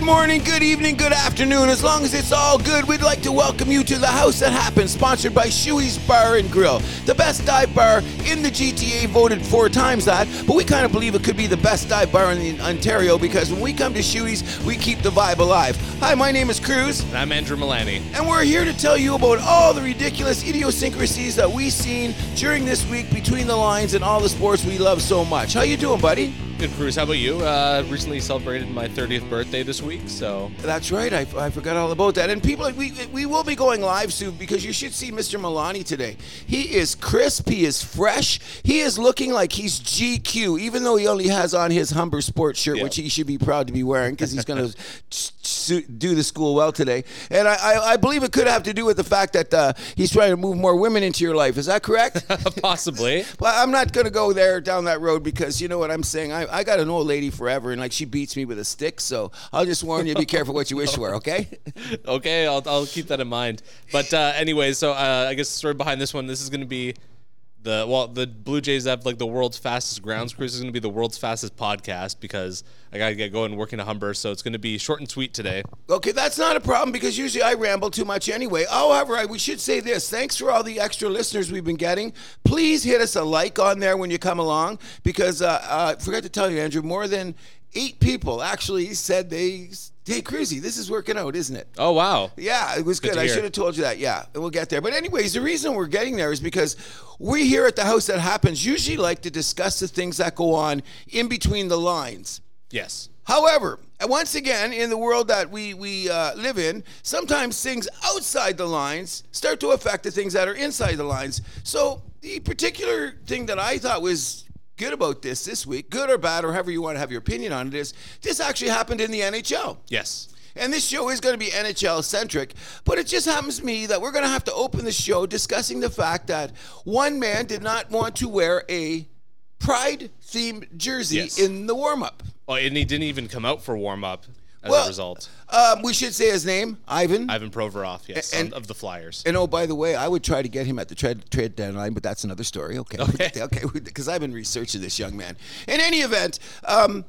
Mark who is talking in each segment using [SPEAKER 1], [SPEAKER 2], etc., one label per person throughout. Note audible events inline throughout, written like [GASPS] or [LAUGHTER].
[SPEAKER 1] Good morning, good evening, good afternoon. As long as it's all good, we'd like to welcome you to the House That Happens, sponsored by Shuey's Bar and Grill, the best dive bar in the GTA. Voted four times that, but we kind of believe it could be the best dive bar in Ontario because when we come to Shuey's, we keep the vibe alive. Hi, my name is Cruz,
[SPEAKER 2] And I'm Andrew Milani.
[SPEAKER 1] and we're here to tell you about all the ridiculous idiosyncrasies that we've seen during this week between the lines and all the sports we love so much. How you doing, buddy?
[SPEAKER 2] Good Cruz, how about you? Uh, recently celebrated my 30th birthday this week, so
[SPEAKER 1] That's right. I, I forgot all about that. And people, we we will be going live soon because you should see Mr. Milani today. He is crisp. He is fresh. He is looking like he's GQ, even though he only has on his Humber sports shirt,
[SPEAKER 2] Yeah.
[SPEAKER 1] which he should be proud to be wearing because he's going [LAUGHS] to do the school well today. And I, I, I believe it could have to do with the fact that uh, he's trying to move more women into your life. Is that correct? [LAUGHS]
[SPEAKER 2] possibly.
[SPEAKER 1] Well, I'm not going to go there down that road because you know what I'm saying. I, I got an old lady forever, and like she beats me with a stick. So I'll just warn you: be careful what you wish for. Okay? [LAUGHS]
[SPEAKER 2] okay, I'll, I'll keep that in mind. But uh, anyway, so uh, I guess the story behind this one, this is going to be the well, the Blue Jays have like the world's fastest grounds cruise. is going to be the world's fastest podcast because I got to get going working to Humber, so it's going to be short and sweet today.
[SPEAKER 1] Okay, that's not a problem because usually I ramble too much anyway. However, we should say this: thanks for all the extra listeners we've been getting. Please hit us a like on there when you come along because uh, uh, I forgot to tell you, Andrew, more than eight people actually said they. Hey, Cruzy, this is working out, isn't it?
[SPEAKER 2] Oh wow!
[SPEAKER 1] Yeah, it was good.
[SPEAKER 2] to
[SPEAKER 1] I should have told you that. Yeah, we'll get there. But anyways, the reason we're getting there is because we here at the house that happens usually like to discuss the things that go on in between the lines.
[SPEAKER 2] Yes.
[SPEAKER 1] However, once again, in the world that we we uh, live in, sometimes things outside the lines start to affect the things that are inside the lines. So the particular thing that I thought was good about this this week, good or bad, or however you want to have your opinion on it, is this actually happened in the NHL.
[SPEAKER 2] Yes.
[SPEAKER 1] And this show is going to be NHL centric, but it just happens to me that we're going to have to open the show discussing the fact that one man did not want to wear a pride themed jersey
[SPEAKER 2] Yes.
[SPEAKER 1] in the warm up.
[SPEAKER 2] Oh, and he didn't even come out for warm up as
[SPEAKER 1] Well,
[SPEAKER 2] a result.
[SPEAKER 1] Um, we should say his name, Ivan.
[SPEAKER 2] Ivan Provorov, yes,
[SPEAKER 1] and-
[SPEAKER 2] of the Flyers.
[SPEAKER 1] and oh, by the way, I would try to get him at the trade trade deadline, but that's another story. Okay,
[SPEAKER 2] Okay. [LAUGHS]
[SPEAKER 1] okay, because I've been researching this young man. In any event, um,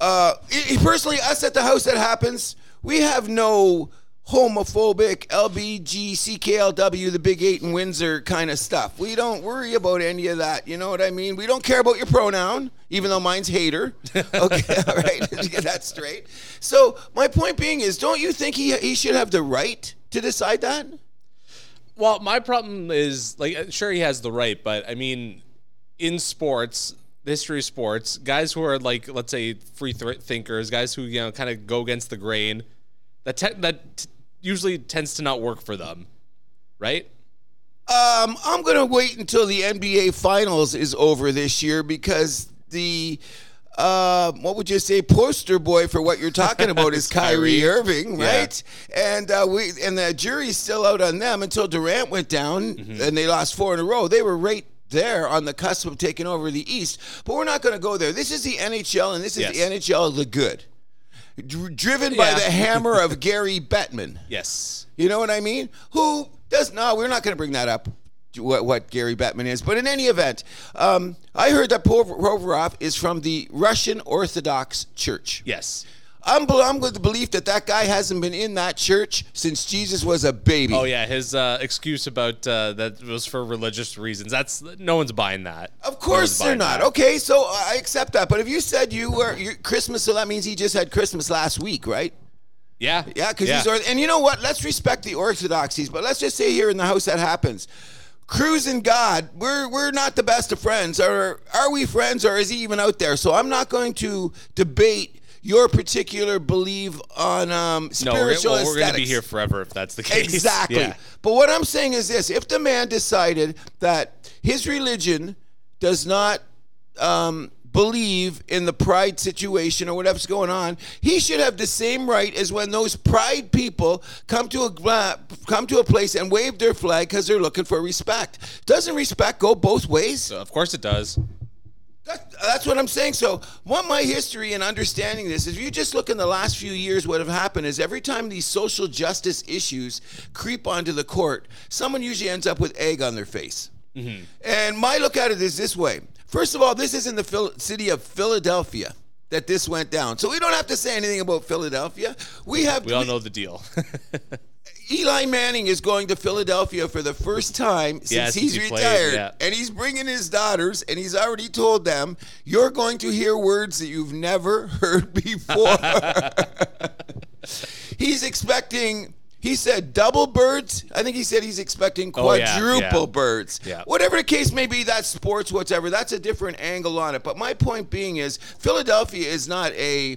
[SPEAKER 1] uh, personally, us at the house that happens, we have no homophobic LBGCKLW, the Big Eight in Windsor kind of stuff. We don't worry about any of that. You know what I mean? We don't care about your pronoun, even though mine's hater. [LAUGHS] Okay, all right, [LAUGHS] to get that straight. So my point being is, don't you think he he should have the right to decide that?
[SPEAKER 2] Well, my problem is like, uh, sure, he has the right, but I mean, in sports, the history of sports, guys who are like, let's say, free th- thinkers, guys who you know kind of go against the grain, that te- that usually tends to not work for them, right?
[SPEAKER 1] Um, I'm gonna wait until the NBA Finals is over this year because the uh, what would you say poster boy for what you're talking about is [LAUGHS] Kyrie,
[SPEAKER 2] Kyrie.
[SPEAKER 1] Irving,
[SPEAKER 2] Yeah.
[SPEAKER 1] right? And uh, we and the jury's still out on them until Durant went down
[SPEAKER 2] Mm-hmm.
[SPEAKER 1] and they lost four in a row. They were right there on the cusp of taking over the East, but we're not gonna go there. This is the NHL, and this is
[SPEAKER 2] Yes.
[SPEAKER 1] the NHL of the good. Dr- driven by
[SPEAKER 2] Yeah.
[SPEAKER 1] the hammer of [LAUGHS] Gary Bettman.
[SPEAKER 2] Yes.
[SPEAKER 1] You know what I mean? Who does no? We're not going to bring that up. What, what Gary Bettman is, but in any event, um, I heard that Provorov is from the Russian Orthodox Church.
[SPEAKER 2] Yes.
[SPEAKER 1] I'm, I'm with the belief that that guy hasn't been in that church since Jesus was a baby.
[SPEAKER 2] Oh yeah, his uh, excuse about uh, that was for religious reasons. That's no one's buying that.
[SPEAKER 1] Of course
[SPEAKER 2] one's
[SPEAKER 1] they're not.
[SPEAKER 2] that.
[SPEAKER 1] Okay, so I accept that. But if you said you were Christmas, so that means he just had Christmas last week, right?
[SPEAKER 2] Yeah.
[SPEAKER 1] Yeah, because these are, and you know what? Let's respect the orthodoxies, but let's just say here in the house that happens. Cruz and God, we're we're not the best of friends. Or are we friends, or is he even out there? So I'm not going to debate your particular belief on um,
[SPEAKER 2] No, we're,
[SPEAKER 1] spiritual
[SPEAKER 2] well, we're going to be here forever if that's the case.
[SPEAKER 1] Exactly.
[SPEAKER 2] Yeah.
[SPEAKER 1] But what I'm saying is this: if the man decided that his religion does not um, believe in the pride situation or whatever's going on, he should have the same right as when those pride people come to a come to a place and wave their flag because they're looking for respect. Doesn't respect go both ways?
[SPEAKER 2] Of course it does.
[SPEAKER 1] That, that's what I'm saying. So, what my history in understanding this is, if you just look in the last few years, what have happened is every time these social justice issues creep onto the court, someone usually ends up with egg on their face. Mm-hmm. And my look at it is this way. First of all, this is in the Phil- city of Philadelphia. that this went down. So we don't have to say anything about Philadelphia. We have
[SPEAKER 2] We all know the deal. [LAUGHS]
[SPEAKER 1] Eli Manning is going to Philadelphia for the first time since he's
[SPEAKER 2] he played,
[SPEAKER 1] retired.
[SPEAKER 2] yeah.
[SPEAKER 1] And he's bringing his daughters, and he's already told them, You're going to hear words that you've never heard [LAUGHS] before. [LAUGHS] he's expecting. He said double birds. I think he said he's expecting
[SPEAKER 2] Oh, yeah,
[SPEAKER 1] quadruple
[SPEAKER 2] yeah.
[SPEAKER 1] birds.
[SPEAKER 2] Yeah.
[SPEAKER 1] Whatever the case may be, that's sports, whatever. That's a different angle on it. But my point being is, Philadelphia is not a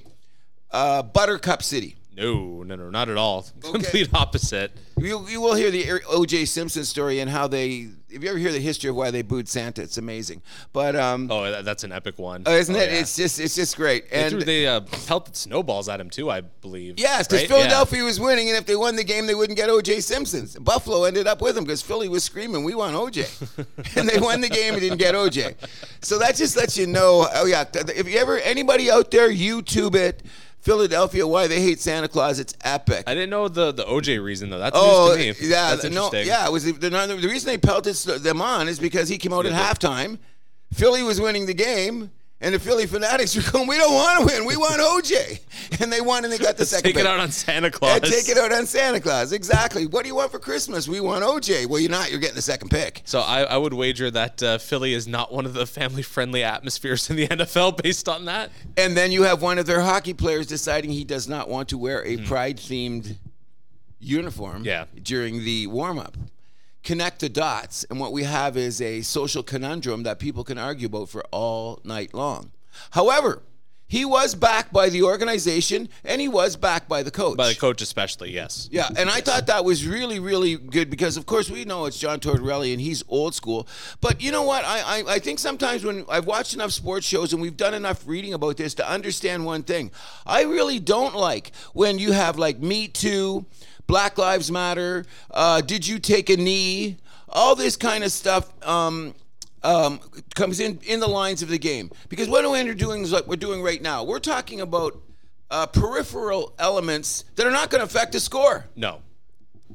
[SPEAKER 1] uh, buttercup city.
[SPEAKER 2] No, no, no, not at all. [LAUGHS] Complete opposite.
[SPEAKER 1] You, you will hear the O.J. Simpson story and how they. If you ever hear the history of why they booed Santa, it's amazing. But um,
[SPEAKER 2] Oh, that- that's an epic one.
[SPEAKER 1] uh, isn't
[SPEAKER 2] Oh,
[SPEAKER 1] it?
[SPEAKER 2] yeah.
[SPEAKER 1] It's just it's just great.
[SPEAKER 2] They
[SPEAKER 1] And
[SPEAKER 2] threw they uh, pelted snowballs at him too, I believe.
[SPEAKER 1] yes, because
[SPEAKER 2] right?
[SPEAKER 1] Philadelphia was winning, and if they won the game, they wouldn't get O.J. Simpson. Buffalo ended up with him because Philly was screaming, "We want O.J." [LAUGHS] [LAUGHS] and they won the game and didn't get O.J. So that just lets you know. Oh yeah, if you ever anybody out there, YouTube it. Philadelphia, why they hate Santa Claus? It's epic.
[SPEAKER 2] I didn't know the the OJ reason though. That's
[SPEAKER 1] Oh,
[SPEAKER 2] news to oh, me.
[SPEAKER 1] yeah,
[SPEAKER 2] that's
[SPEAKER 1] no, yeah. It was the, the, the reason they pelted them on is because he came out at halftime. Philly was winning the game, and the Philly Fanatics are going, "We don't want to win. We want OJ," and they won, and they got the second.
[SPEAKER 2] Take it
[SPEAKER 1] pick.
[SPEAKER 2] out on Santa Claus.
[SPEAKER 1] take it out on Santa Claus. Exactly. What do you want for Christmas? We want OJ. Well, you're not. You're getting the second pick.
[SPEAKER 2] So I, I would wager that uh, Philly is not one of the family friendly atmospheres in the NFL based on that.
[SPEAKER 1] And then you have one of their hockey players deciding he does not want to wear a pride themed uniform
[SPEAKER 2] Hmm. Yeah.
[SPEAKER 1] during the warm up. Connect the dots, and what we have is a social conundrum that people can argue about for all night long. However, he was backed by the organization and he was backed by the coach.
[SPEAKER 2] By the coach especially, yes.
[SPEAKER 1] Yeah, and I thought that was really, really good because, of course, we know it's John Tortorella and he's old school. But you know what? I, I, I think sometimes when I've watched enough sports shows and we've done enough reading about this to understand one thing, I really don't like when you have like Me Too, Black Lives Matter, uh, Did You Take a Knee, all this kind of stuff. Um, um, comes in in the lines of the game because what we're doing is what we're doing right now. We're talking about uh, peripheral elements that are not going to affect the score.
[SPEAKER 2] No.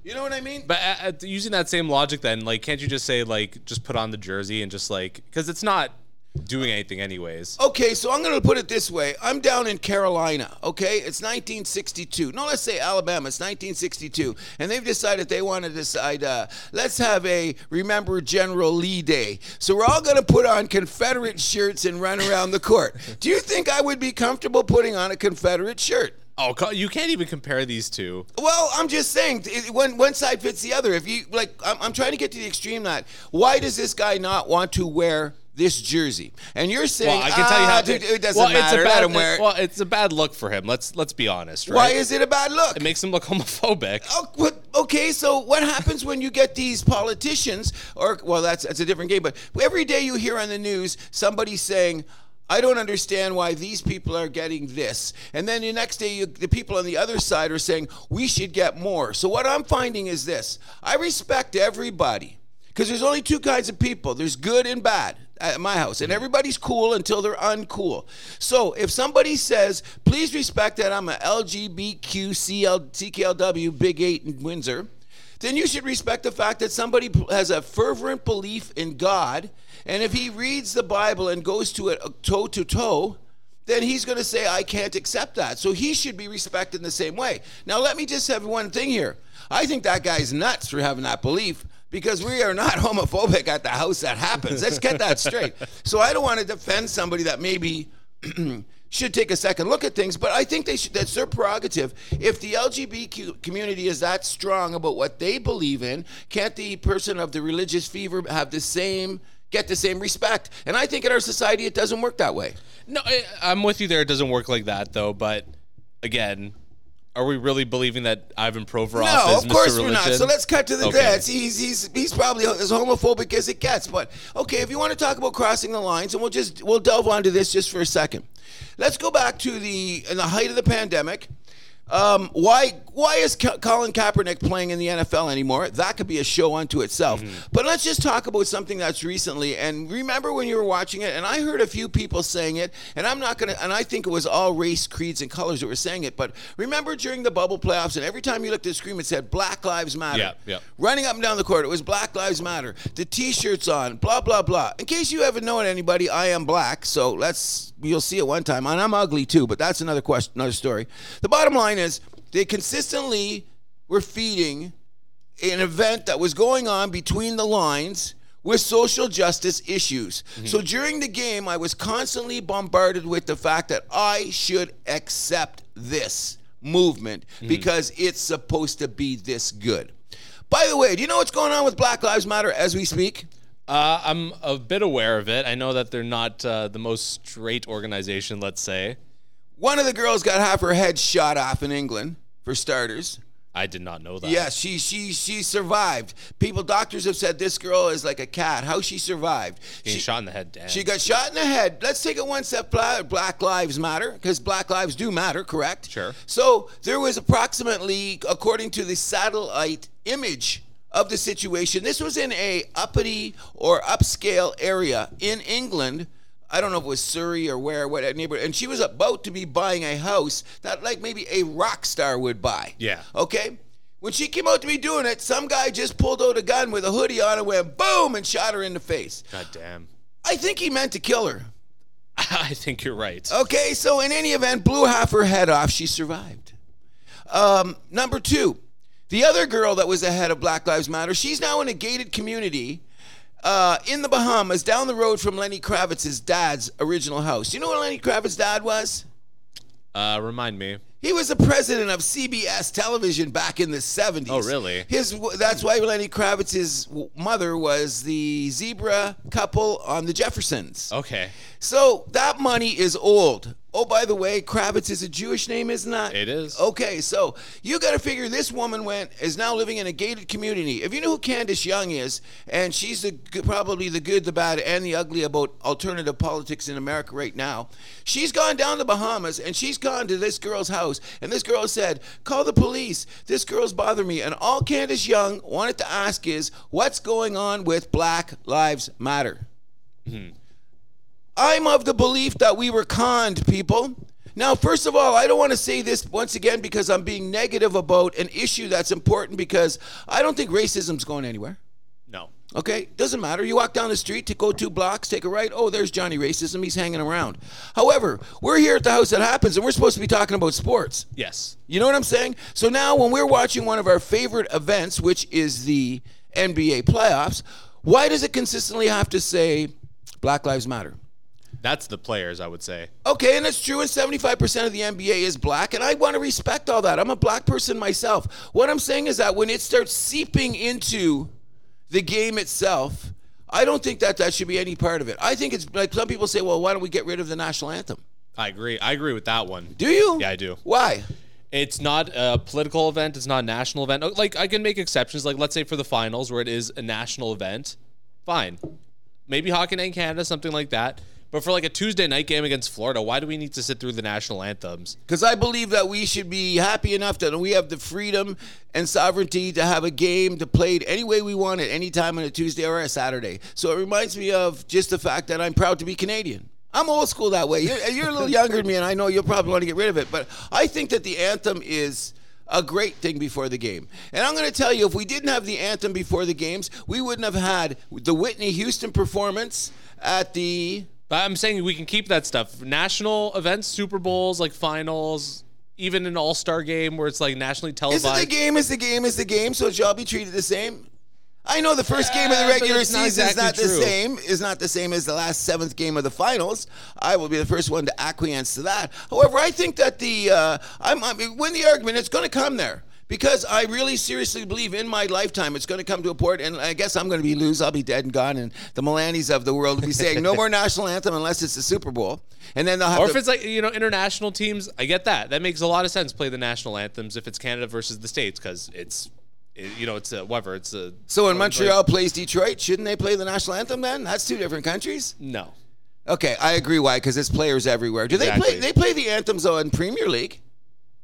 [SPEAKER 1] You know what I mean?
[SPEAKER 2] But uh, uh, using that same logic, then, like, can't you just say, like, just put on the jersey and just, like, because it's not doing anything anyways.
[SPEAKER 1] Okay, so I'm going to put it this way. I'm down in Carolina, okay? It's 1962. No, let's say Alabama. It's 1962. And they've decided they want to decide, uh, let's have a Remember General Lee Day. So we're all going to put on Confederate shirts and run around the court. [LAUGHS] Do you think I would be comfortable putting on a Confederate shirt?
[SPEAKER 2] Oh, you can't even compare these two.
[SPEAKER 1] Well, I'm just saying, it, one one side fits the other. If you like, I'm, I'm trying to get to the extreme. That why does this guy not want to wear this jersey? And you're saying,
[SPEAKER 2] Well, I can tell you
[SPEAKER 1] "Ah,
[SPEAKER 2] how
[SPEAKER 1] dude, it doesn't
[SPEAKER 2] well,
[SPEAKER 1] matter.
[SPEAKER 2] It's a
[SPEAKER 1] Let
[SPEAKER 2] bad,
[SPEAKER 1] him wear it."
[SPEAKER 2] well, it's a bad look for him. Let's let's be honest, right?
[SPEAKER 1] Why is it a bad look?
[SPEAKER 2] it makes him look homophobic?
[SPEAKER 1] Oh, what, okay, so what happens when you get these politicians, or well, that's that's a different game. But every day you hear on the news somebody saying. I don't understand why these people are getting this. And then the next day, you, the people on the other side are saying, we should get more. So, what I'm finding is this I respect everybody because there's only two kinds of people there's good and bad at my house, and everybody's cool until they're uncool. So, if somebody says, please respect that I'm a LGBTQ CKLW Big 8 in Windsor, then you should respect the fact that somebody has a fervent belief in God, and if he reads the Bible and goes to it uh, toe to toe, then he's going to say, I can't accept that. So he should be respected in the same way. Now, let me just have one thing here. I think that guy's nuts for having that belief because we are not [LAUGHS] homophobic at the house that happens. Let's get that straight. So I don't want to defend somebody that maybe [CLEARS THROAT] should take a second look at things, but I think they should. That's their prerogative. If the LGBT community is that strong about what they believe in, can't the person of the religious fever have the same? Get the same respect, and I think in our society it doesn't work that way.
[SPEAKER 2] No, I, I'm with you there. It doesn't work like that though. But again, are we really believing that Ivan Provorov is a homophobic?
[SPEAKER 1] No, of
[SPEAKER 2] Mr.
[SPEAKER 1] course we're
[SPEAKER 2] Religion?
[SPEAKER 1] not. So let's cut to the
[SPEAKER 2] Okay.
[SPEAKER 1] He's he's he's probably as homophobic as it gets. But okay, if you want to talk about crossing the lines, and we'll just we'll delve onto this just for a second. Let's go back to the in the height of the pandemic. Um, why why is Ka- Colin Kaepernick playing in the NFL anymore? That could be a show unto itself. But let's just talk about something that's recently. And remember when you were watching it, and I heard a few people saying it, and I'm not gonna, and I think it was all race, creeds, and colors that were saying it. But remember during the bubble playoffs, and every time you looked at the screen, it said Black Lives Matter.
[SPEAKER 2] Yeah, yeah.
[SPEAKER 1] Running up and down the court, it was Black Lives Matter. The T-shirts on, blah blah blah. In case you haven't known anybody, I am black, so let's you'll see it one time, and I'm ugly too, but that's another question, another story. The bottom line is they consistently were feeding an event that was going on between the lines with social justice issues. So during the game, I was constantly bombarded with the fact that I should accept this movement because it's supposed to be this good. By the way, do you know what's going on with Black Lives Matter as we speak?
[SPEAKER 2] Uh, I'm a bit aware of it. I know that they're not uh, the most straight organization, let's say.
[SPEAKER 1] One of the girls got half her head shot off in England, for starters.
[SPEAKER 2] I did not know that.
[SPEAKER 1] Yes, she she she survived. People, doctors have said this girl is like a cat. How she survived?
[SPEAKER 2] Being
[SPEAKER 1] She,
[SPEAKER 2] shot in the head. Damn.
[SPEAKER 1] she got shot in the head. Let's take it one step. Black lives matter because Black lives do matter, correct?
[SPEAKER 2] Sure.
[SPEAKER 1] So there was approximately, according to the satellite image of the situation, this was in a uppity or upscale area in England. I don't know if it was Surrey or where, what neighborhood, and she was about to be buying a house that, like, maybe a rock star would buy.
[SPEAKER 2] Yeah.
[SPEAKER 1] Okay. When she came out to be doing it, some guy just pulled out a gun with a hoodie on and went boom and shot her in the face.
[SPEAKER 2] God damn.
[SPEAKER 1] I think he meant to kill her. [LAUGHS]
[SPEAKER 2] I think you're right.
[SPEAKER 1] Okay, so in any event, blew half her head off. She survived. Um, number two, the other girl that was ahead of Black Lives Matter, she's now in a gated community uh, in the Bahamas, down the road from Lenny Kravitz's dad's original house. You know what Lenny Kravitz's dad was?
[SPEAKER 2] Uh, remind me.
[SPEAKER 1] He was the president of CBS television back in the 70s.
[SPEAKER 2] Oh, really?
[SPEAKER 1] His that's why Lenny Kravitz's mother was the zebra couple on the Jeffersons.
[SPEAKER 2] Okay.
[SPEAKER 1] So that money is old. Oh, by the way, Kravitz is a Jewish name, isn't that?
[SPEAKER 2] It is.
[SPEAKER 1] Okay, so you got to figure this woman went is now living in a gated community. If you know who Candace Young is, and she's the probably the good, the bad, and the ugly about alternative politics in America right now. She's gone down to Bahamas and she's gone to this girl's house, and this girl said, "Call the police. This girl's bothering me." And all Candace Young wanted to ask is, "What's going on with Black Lives Matter?" Hmm. I'm of the belief that we were conned, people. Now, first of all, I don't want to say this once again because I'm being negative about an issue that's important because I don't think racism's going anywhere.
[SPEAKER 2] No.
[SPEAKER 1] Okay, doesn't matter. You walk down the street to go two blocks, take a right. Oh, there's Johnny Racism. He's hanging around. However, we're here at the house that happens, and we're supposed to be talking about sports.
[SPEAKER 2] Yes.
[SPEAKER 1] You know what I'm saying? So now, when we're watching one of our favorite events, which is the NBA playoffs, why does it consistently have to say Black Lives Matter?
[SPEAKER 2] That's the players, I would say.
[SPEAKER 1] Okay, and it's true, and 75% of the NBA is black, and I want to respect all that. I'm a black person myself. What I'm saying is that when it starts seeping into the game itself, I don't think that that should be any part of it. I think it's like some people say, well, why don't we get rid of the national anthem?
[SPEAKER 2] I agree. I agree with that one.
[SPEAKER 1] Do you?
[SPEAKER 2] Yeah, I do.
[SPEAKER 1] Why?
[SPEAKER 2] It's not a political event. It's not a national event. Oh, Like I can make exceptions. Like let's say for the finals where it is a national event, fine. Maybe Hockey Night in Canada, something like that. But for like a Tuesday night game against Florida, why do we need to sit through the national anthems?
[SPEAKER 1] Because I believe that we should be happy enough that we have the freedom and sovereignty to have a game to play it any way we want at any time on a Tuesday or a Saturday. So it reminds me of just the fact that I'm proud to be Canadian. I'm old school that way. You're, you're a little [LAUGHS] younger than me, and I know you'll probably want to get rid of it. But I think that the anthem is a great thing before the game. And I'm going to tell you, if we didn't have the anthem before the games, we wouldn't have had the Whitney Houston performance at the
[SPEAKER 2] But I'm saying we can keep that stuff. National events, Super Bowls, like finals, even an All Star game where it's like nationally televised.
[SPEAKER 1] The game is the game is the game, so it shall be treated the same? I know the first game of the regular
[SPEAKER 2] not
[SPEAKER 1] season is
[SPEAKER 2] exactly
[SPEAKER 1] not the
[SPEAKER 2] true.
[SPEAKER 1] same, is not the same as the last seventh game of the finals. I will be the first one to acquiesce to that. However, I think that the uh, I'm, I mean, win the argument. It's going to come there. Because I really seriously believe in my lifetime it's going to come to a point, and I guess I'm going to be lose. I'll be dead and gone, and the Milanis of the world will be saying no more [LAUGHS] national anthem unless it's the Super Bowl, and then they'll have
[SPEAKER 2] Or
[SPEAKER 1] to,
[SPEAKER 2] if it's like you know international teams, I get that. That makes a lot of sense. Play the national anthems if it's Canada versus the states because it's, it, you know, it's a whatever. It's a
[SPEAKER 1] so when Montreal plays Detroit, shouldn't they play the national anthem then? That's two different countries.
[SPEAKER 2] no.
[SPEAKER 1] Okay, I agree. Why? Because it's players everywhere. Do they play? They play the anthems though in Premier League.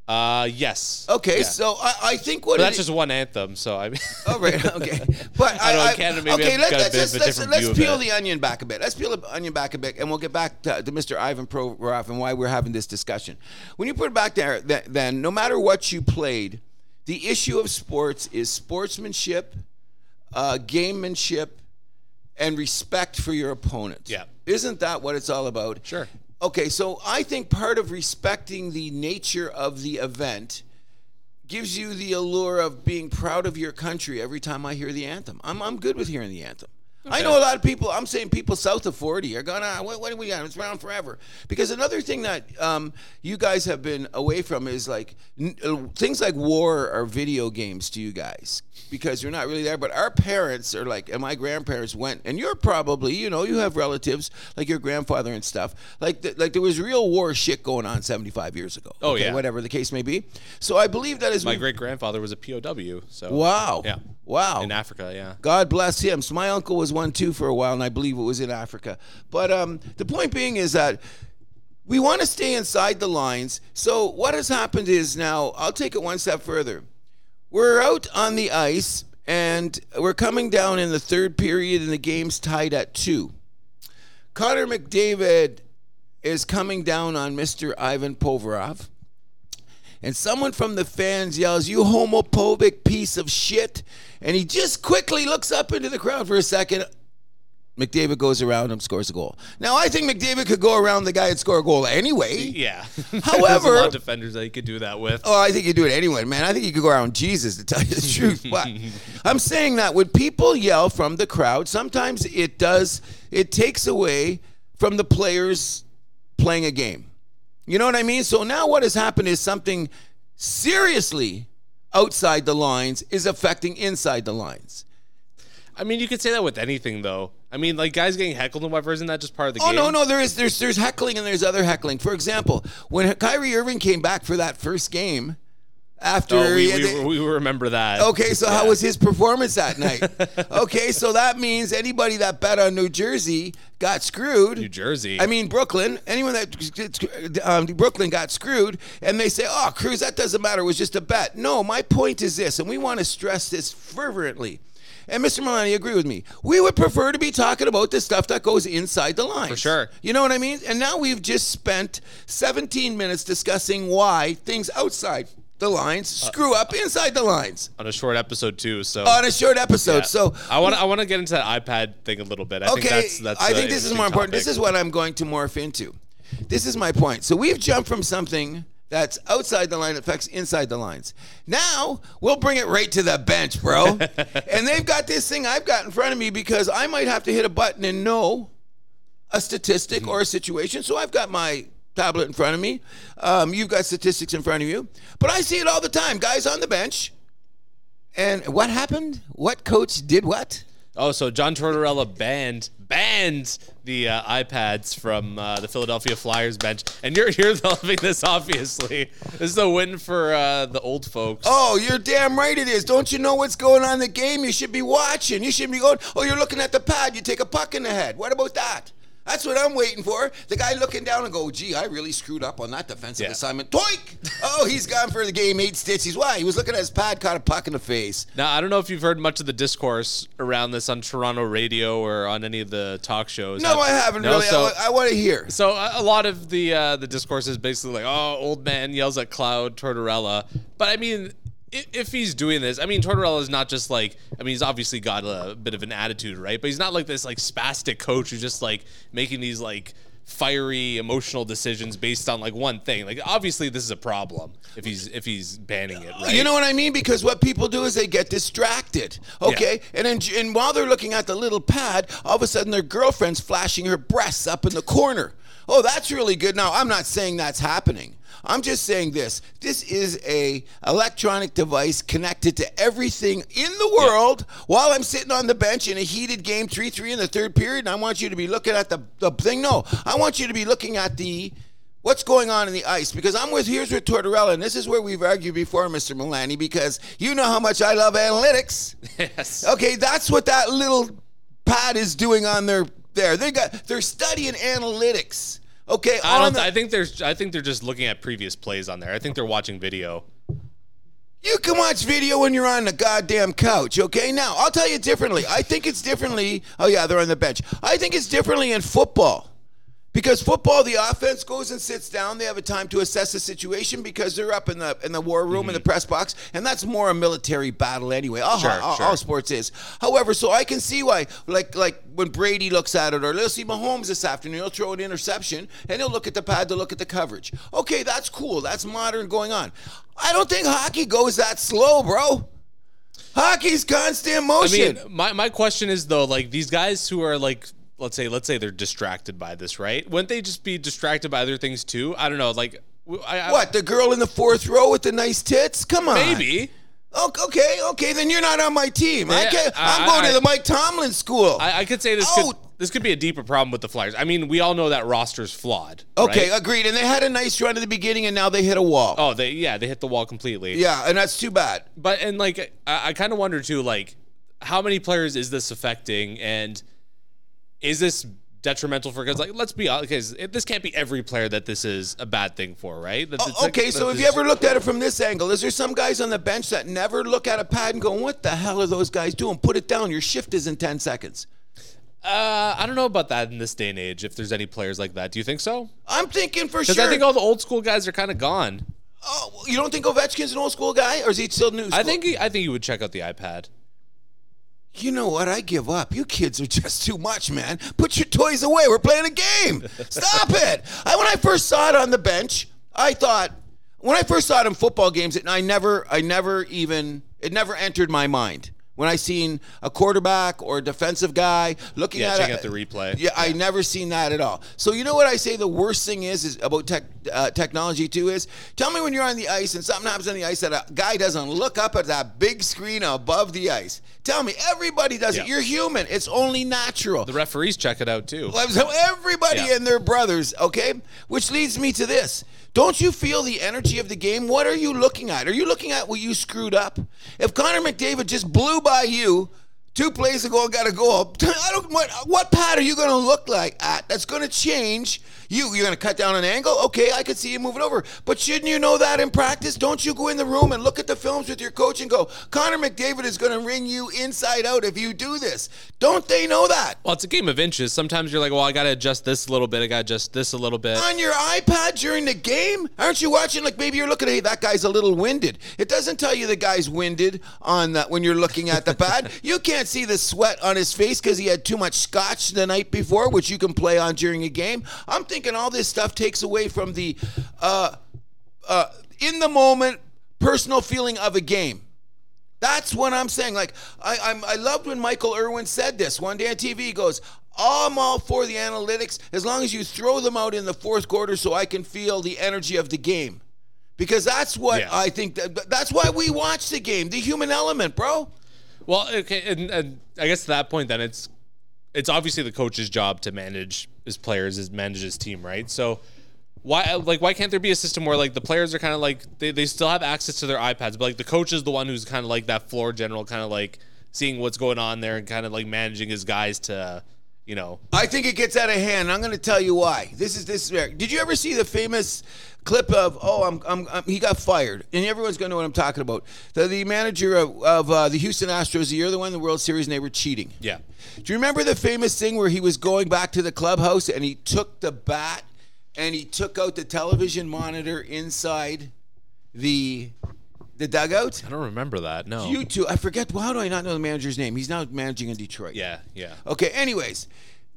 [SPEAKER 2] Uh, yes.
[SPEAKER 1] Okay,
[SPEAKER 2] Yeah.
[SPEAKER 1] so I, I think what
[SPEAKER 2] But that's
[SPEAKER 1] is-
[SPEAKER 2] just one anthem. So I mean, [LAUGHS]
[SPEAKER 1] all right. [LAUGHS] Okay. But
[SPEAKER 2] I
[SPEAKER 1] I,
[SPEAKER 2] don't know, Canada maybe
[SPEAKER 1] okay, let,
[SPEAKER 2] a
[SPEAKER 1] let's, let's, let's, let's peel the onion back a bit. Let's peel the onion back a bit, and we'll get back to, to Mr. Ivan Provorov and why we're having this discussion. When you put it back there, th- then no matter what you played, the issue of sports is sportsmanship, uh, gamemanship, and respect for your opponent.
[SPEAKER 2] Yeah.
[SPEAKER 1] Isn't that what it's all about?
[SPEAKER 2] Sure.
[SPEAKER 1] Okay, so I think part of respecting the nature of the event gives you the allure of being proud of your country every time I hear the anthem. I'm, I'm good with hearing the anthem. I know a lot of people, I'm saying people south of 40 are gonna. what, what do we got? It's around forever. Because another thing that um, you guys have been away from is like n- uh, things like war are video games to you guys because you're not really there. But our parents are like, and my grandparents went, and you're probably, you know, you have relatives like your grandfather and stuff. Like, th- like there was real war shit going on 75 years ago.
[SPEAKER 2] Oh, yeah.
[SPEAKER 1] Whatever the case may be. So I believe that is
[SPEAKER 2] my great grandfather was a POW. So
[SPEAKER 1] Wow.
[SPEAKER 2] Yeah.
[SPEAKER 1] Wow.
[SPEAKER 2] in Africa. Yeah.
[SPEAKER 1] God bless him. So my uncle was one too for a while, and I believe it was in Africa. But um, the point being is that we want to stay inside the lines. So what has happened is now I'll take it one step further. We're out on the ice, and we're coming down in the third period, and the game's tied at two. Connor McDavid is coming down on Mr. Ivan Provorov and someone from the fans yells, You homophobic piece of shit. And he just quickly looks up into the crowd for a second. McDavid goes around him, scores a goal. Now, I think McDavid could go around the guy and score a goal anyway.
[SPEAKER 2] Yeah. [LAUGHS] There's
[SPEAKER 1] However-
[SPEAKER 2] a lot of defenders that you could do that with.
[SPEAKER 1] Oh, I think you do it anyway, man. I think you could go around Jesus to tell you the truth. [LAUGHS] But I'm saying that when people yell from the crowd, sometimes it does, it takes away from the players playing a game. You know what I mean? So now what has happened is something seriously outside the lines is affecting inside the lines.
[SPEAKER 2] I mean, you could say that with anything, though. I mean, like guys getting heckled and whatever, isn't that just part of the
[SPEAKER 1] Oh
[SPEAKER 2] game?
[SPEAKER 1] Oh no, no, there is there's there's heckling and there's other heckling. For example, when Kyrie Irving came back for that first game after
[SPEAKER 2] Oh, we, we,
[SPEAKER 1] the-
[SPEAKER 2] we remember that.
[SPEAKER 1] Okay, so how was his performance that night? [LAUGHS] okay, so that means anybody that bet on New Jersey got screwed.
[SPEAKER 2] New Jersey.
[SPEAKER 1] I mean Brooklyn. Anyone that um, Brooklyn got screwed, and they say, "Oh, Cruz, that doesn't matter. It was just a bet." No, my point is this, and we want to stress this fervently. And Mr. Milani, agree with me. We would prefer to be talking about the stuff that goes inside the lines. For
[SPEAKER 2] sure.
[SPEAKER 1] You know what I mean? And now we've just spent 17 minutes discussing why things outside the lines uh, screw up uh, inside the lines
[SPEAKER 2] on a short episode too. So
[SPEAKER 1] on a short episode.
[SPEAKER 2] Yeah.
[SPEAKER 1] So
[SPEAKER 2] I want to I want to get into that iPad thing a little bit. I think
[SPEAKER 1] okay,
[SPEAKER 2] that's that's.
[SPEAKER 1] I think this is more important. This is what I'm going to morph into. This is my point. So we've jumped from something that's outside the line affects inside the lines. Now we'll bring it right to the bench, bro. [LAUGHS] and they've got this thing I've got in front of me because I might have to hit a button and know a statistic mm-hmm. or a situation. So I've got my tablet in front of me. Um, you've got statistics in front of you. But I see it all the time. Guys on the bench. And what happened? What coach did what?
[SPEAKER 2] Oh, so John Tortorella banned banned the uh, iPads from uh, the Philadelphia Flyers bench, and you're you're [LAUGHS] loving this. Obviously, this is a win for uh, the old folks.
[SPEAKER 1] Oh, you're damn right it is. Don't you know what's going on in the game? You should be watching. You should be going, oh, you're looking at the pad. You take a puck in the head. What about that? That's what I'm waiting for. The guy looking down and go, gee, I really screwed up on that defensive
[SPEAKER 2] Yeah.
[SPEAKER 1] assignment. Toink! Oh, he's gone for the game, eight stitches. Why? He was looking at his pad, caught a puck in the face.
[SPEAKER 2] Now I don't know if you've heard much of the discourse around this on Toronto radio or on any of the talk shows.
[SPEAKER 1] No, I haven't
[SPEAKER 2] No,
[SPEAKER 1] really.
[SPEAKER 2] So,
[SPEAKER 1] I, want to hear.
[SPEAKER 2] So a a lot of the uh, the discourse is basically like, oh, old man yells at Cloud Tortorella. But I mean, if, he's doing this, I mean, Tortorella is not just like, I mean, he's obviously got a bit of an attitude, right? But he's not like this like spastic coach who's just like making these like fiery emotional decisions based on like one thing. Like obviously this is a problem if he's if he's banning it, right?
[SPEAKER 1] You know what I mean? Because what people do is they get distracted. Okay, and then and while they're looking at the little pad, all of a sudden their girlfriend's flashing her breasts up in the corner. Oh, that's really good. Now I'm not saying that's happening. I'm just saying this. This is a electronic device connected to everything in the world while I'm sitting on the bench in a heated game 3-3 in the third period and I want you to be looking at the, the thing. No, I want you to be looking at the what's going on in the ice because I'm with here's with Tortorella and this is where we've argued before, Mr. Milani, because you know how much I love analytics.
[SPEAKER 2] yes.
[SPEAKER 1] Okay, that's what that little pad is doing on their there. They got they're studying analytics. Okay,
[SPEAKER 2] I don't.
[SPEAKER 1] the-
[SPEAKER 2] I think there's. I think they're just looking at previous plays on there. I think they're watching video.
[SPEAKER 1] You can watch video when you're on the goddamn couch, okay? Now, I'll tell you differently. I think it's differently. Oh, yeah, they're on the bench. I think it's differently in football. Because football, the offense goes and sits down. They have a time to assess the situation because they're up in the in the war room in the mm-hmm. press box, and that's more a military battle anyway. All,
[SPEAKER 2] Sure,
[SPEAKER 1] all,
[SPEAKER 2] sure.
[SPEAKER 1] all sports is. However, so I can see why, like like when Brady looks at it, or let's see Mahomes this afternoon, he'll throw an interception and he'll look at the pad to look at the coverage. Okay, that's cool. That's modern going on. I don't think hockey goes that slow, bro. Hockey's constant motion.
[SPEAKER 2] I mean, my, my question is though, like these guys who are like, let's say, let's say they're distracted by this, right? Wouldn't they just be distracted by other things too? I don't know. Like, I, I-
[SPEAKER 1] what the girl in the fourth row with the nice tits? Come on,
[SPEAKER 2] Maybe.
[SPEAKER 1] Okay, okay, then you're not on my team. I can't, I'm going
[SPEAKER 2] I-
[SPEAKER 1] to the Mike Tomlin school.
[SPEAKER 2] I, I could say this
[SPEAKER 1] Oh.
[SPEAKER 2] could this could be a deeper problem with the Flyers. I mean, we all know that roster's flawed.
[SPEAKER 1] okay,
[SPEAKER 2] right?
[SPEAKER 1] agreed. And they had a nice run at the beginning, and now they hit a wall.
[SPEAKER 2] Oh, they yeah, they hit the wall completely.
[SPEAKER 1] Yeah, and that's too bad.
[SPEAKER 2] But and like I, I kind of wonder too, like how many players is this affecting, and is this detrimental for? Because like let's be honest, because this can't be every player that this is a bad thing for, right?
[SPEAKER 1] Oh,
[SPEAKER 2] like-
[SPEAKER 1] okay, so have you ever looked at it from this angle? Is there some guys on the bench that never look at a pad and go, "What the hell are those guys doing? Put it down. Your shift is in ten seconds."
[SPEAKER 2] Uh, I don't know about that in this day and age. If there's any players like that, do you think so?
[SPEAKER 1] I'm thinking for sure. Because.
[SPEAKER 2] I think all the old school guys are kind of gone.
[SPEAKER 1] oh, you don't think Ovechkin's an old school guy, or is he still new? School?
[SPEAKER 2] I think he, I think you would check out the iPad.
[SPEAKER 1] You know what? I give up. You kids are [LAUGHS] just too much, man. Put your toys away. We're playing a game. Stop [LAUGHS] it. I, when I first saw it on the bench, I thought when I first saw it in football games, it, I never, I never even, it never entered my mind. When I seen a quarterback or a defensive guy looking
[SPEAKER 2] Yeah,
[SPEAKER 1] at
[SPEAKER 2] check
[SPEAKER 1] it,
[SPEAKER 2] out the replay.
[SPEAKER 1] Yeah, I never seen that at all. So you know what I say? The worst thing is is about tech, uh, technology too is tell me when you're on the ice and something happens on the ice that a guy doesn't look up at that big screen above the ice. Tell me, everybody does it. You're human. It's only natural.
[SPEAKER 2] The referees check it out too.
[SPEAKER 1] So everybody
[SPEAKER 2] Yeah.
[SPEAKER 1] and their brothers, okay? Which leads me to this. Don't you feel the energy of the game? What are you looking at? Are you looking at what you screwed up? If Connor McDavid just blew by you two plays ago and got a goal, [LAUGHS] I don't what what pad are you going to look like at? That's going to change. You you're going to cut down an angle. Okay, I could see you moving over. But shouldn't you know that in practice? Don't you go in the room and look at the films with your coach and go, Connor McDavid is going to ring you inside out if you do this. Don't they know that?
[SPEAKER 2] Well, it's a game of inches. Sometimes you're like, well, I got to adjust this a little bit. I got to adjust this a little bit.
[SPEAKER 1] on your iPad during the game? Aren't you watching? Like maybe you're looking at, hey, that guy's a little winded. It doesn't tell you the guy's winded on that when you're looking at the pad. [LAUGHS] you can't see the sweat on his face because he had too much scotch the night before, which you can play on during a game. I'm thinking all this stuff takes away from the uh, uh, in the moment personal feeling of a game. That's what I'm saying. Like I, I'm, I loved when Michael Irvin said this one day on TV. He goes, "I'm all for the analytics as long as you throw them out in the fourth quarter, so I can feel the energy of the game." Because that's what. I think. That, that's why we watch the game, the human element, bro.
[SPEAKER 2] Well, okay, and, and I guess to that point, then it's it's obviously the coach's job to manage his players, is manage his team, right? So why like why can't there be a system where like the players are kind of like they, they still have access to their iPads, but like the coach is the one who's kind of like that floor general, kind of like seeing what's going on there and kind of like managing his guys to, you know,
[SPEAKER 1] I think it gets out of hand. I'm going to tell you why. This is this. Did you ever see the famous clip of oh I'm, I'm, I'm he got fired and everyone's going to know what I'm talking about. The, the manager of, of uh, the Houston Astros the year they won the World Series and they were cheating.
[SPEAKER 2] yeah.
[SPEAKER 1] Do you remember the famous thing where he was going back to the clubhouse and he took the bat and he took out the television monitor inside the the dugout?
[SPEAKER 2] I don't remember that. No.
[SPEAKER 1] You two, I forget. How do I not know the manager's name? He's now managing in Detroit.
[SPEAKER 2] yeah, yeah.
[SPEAKER 1] Okay. Anyways,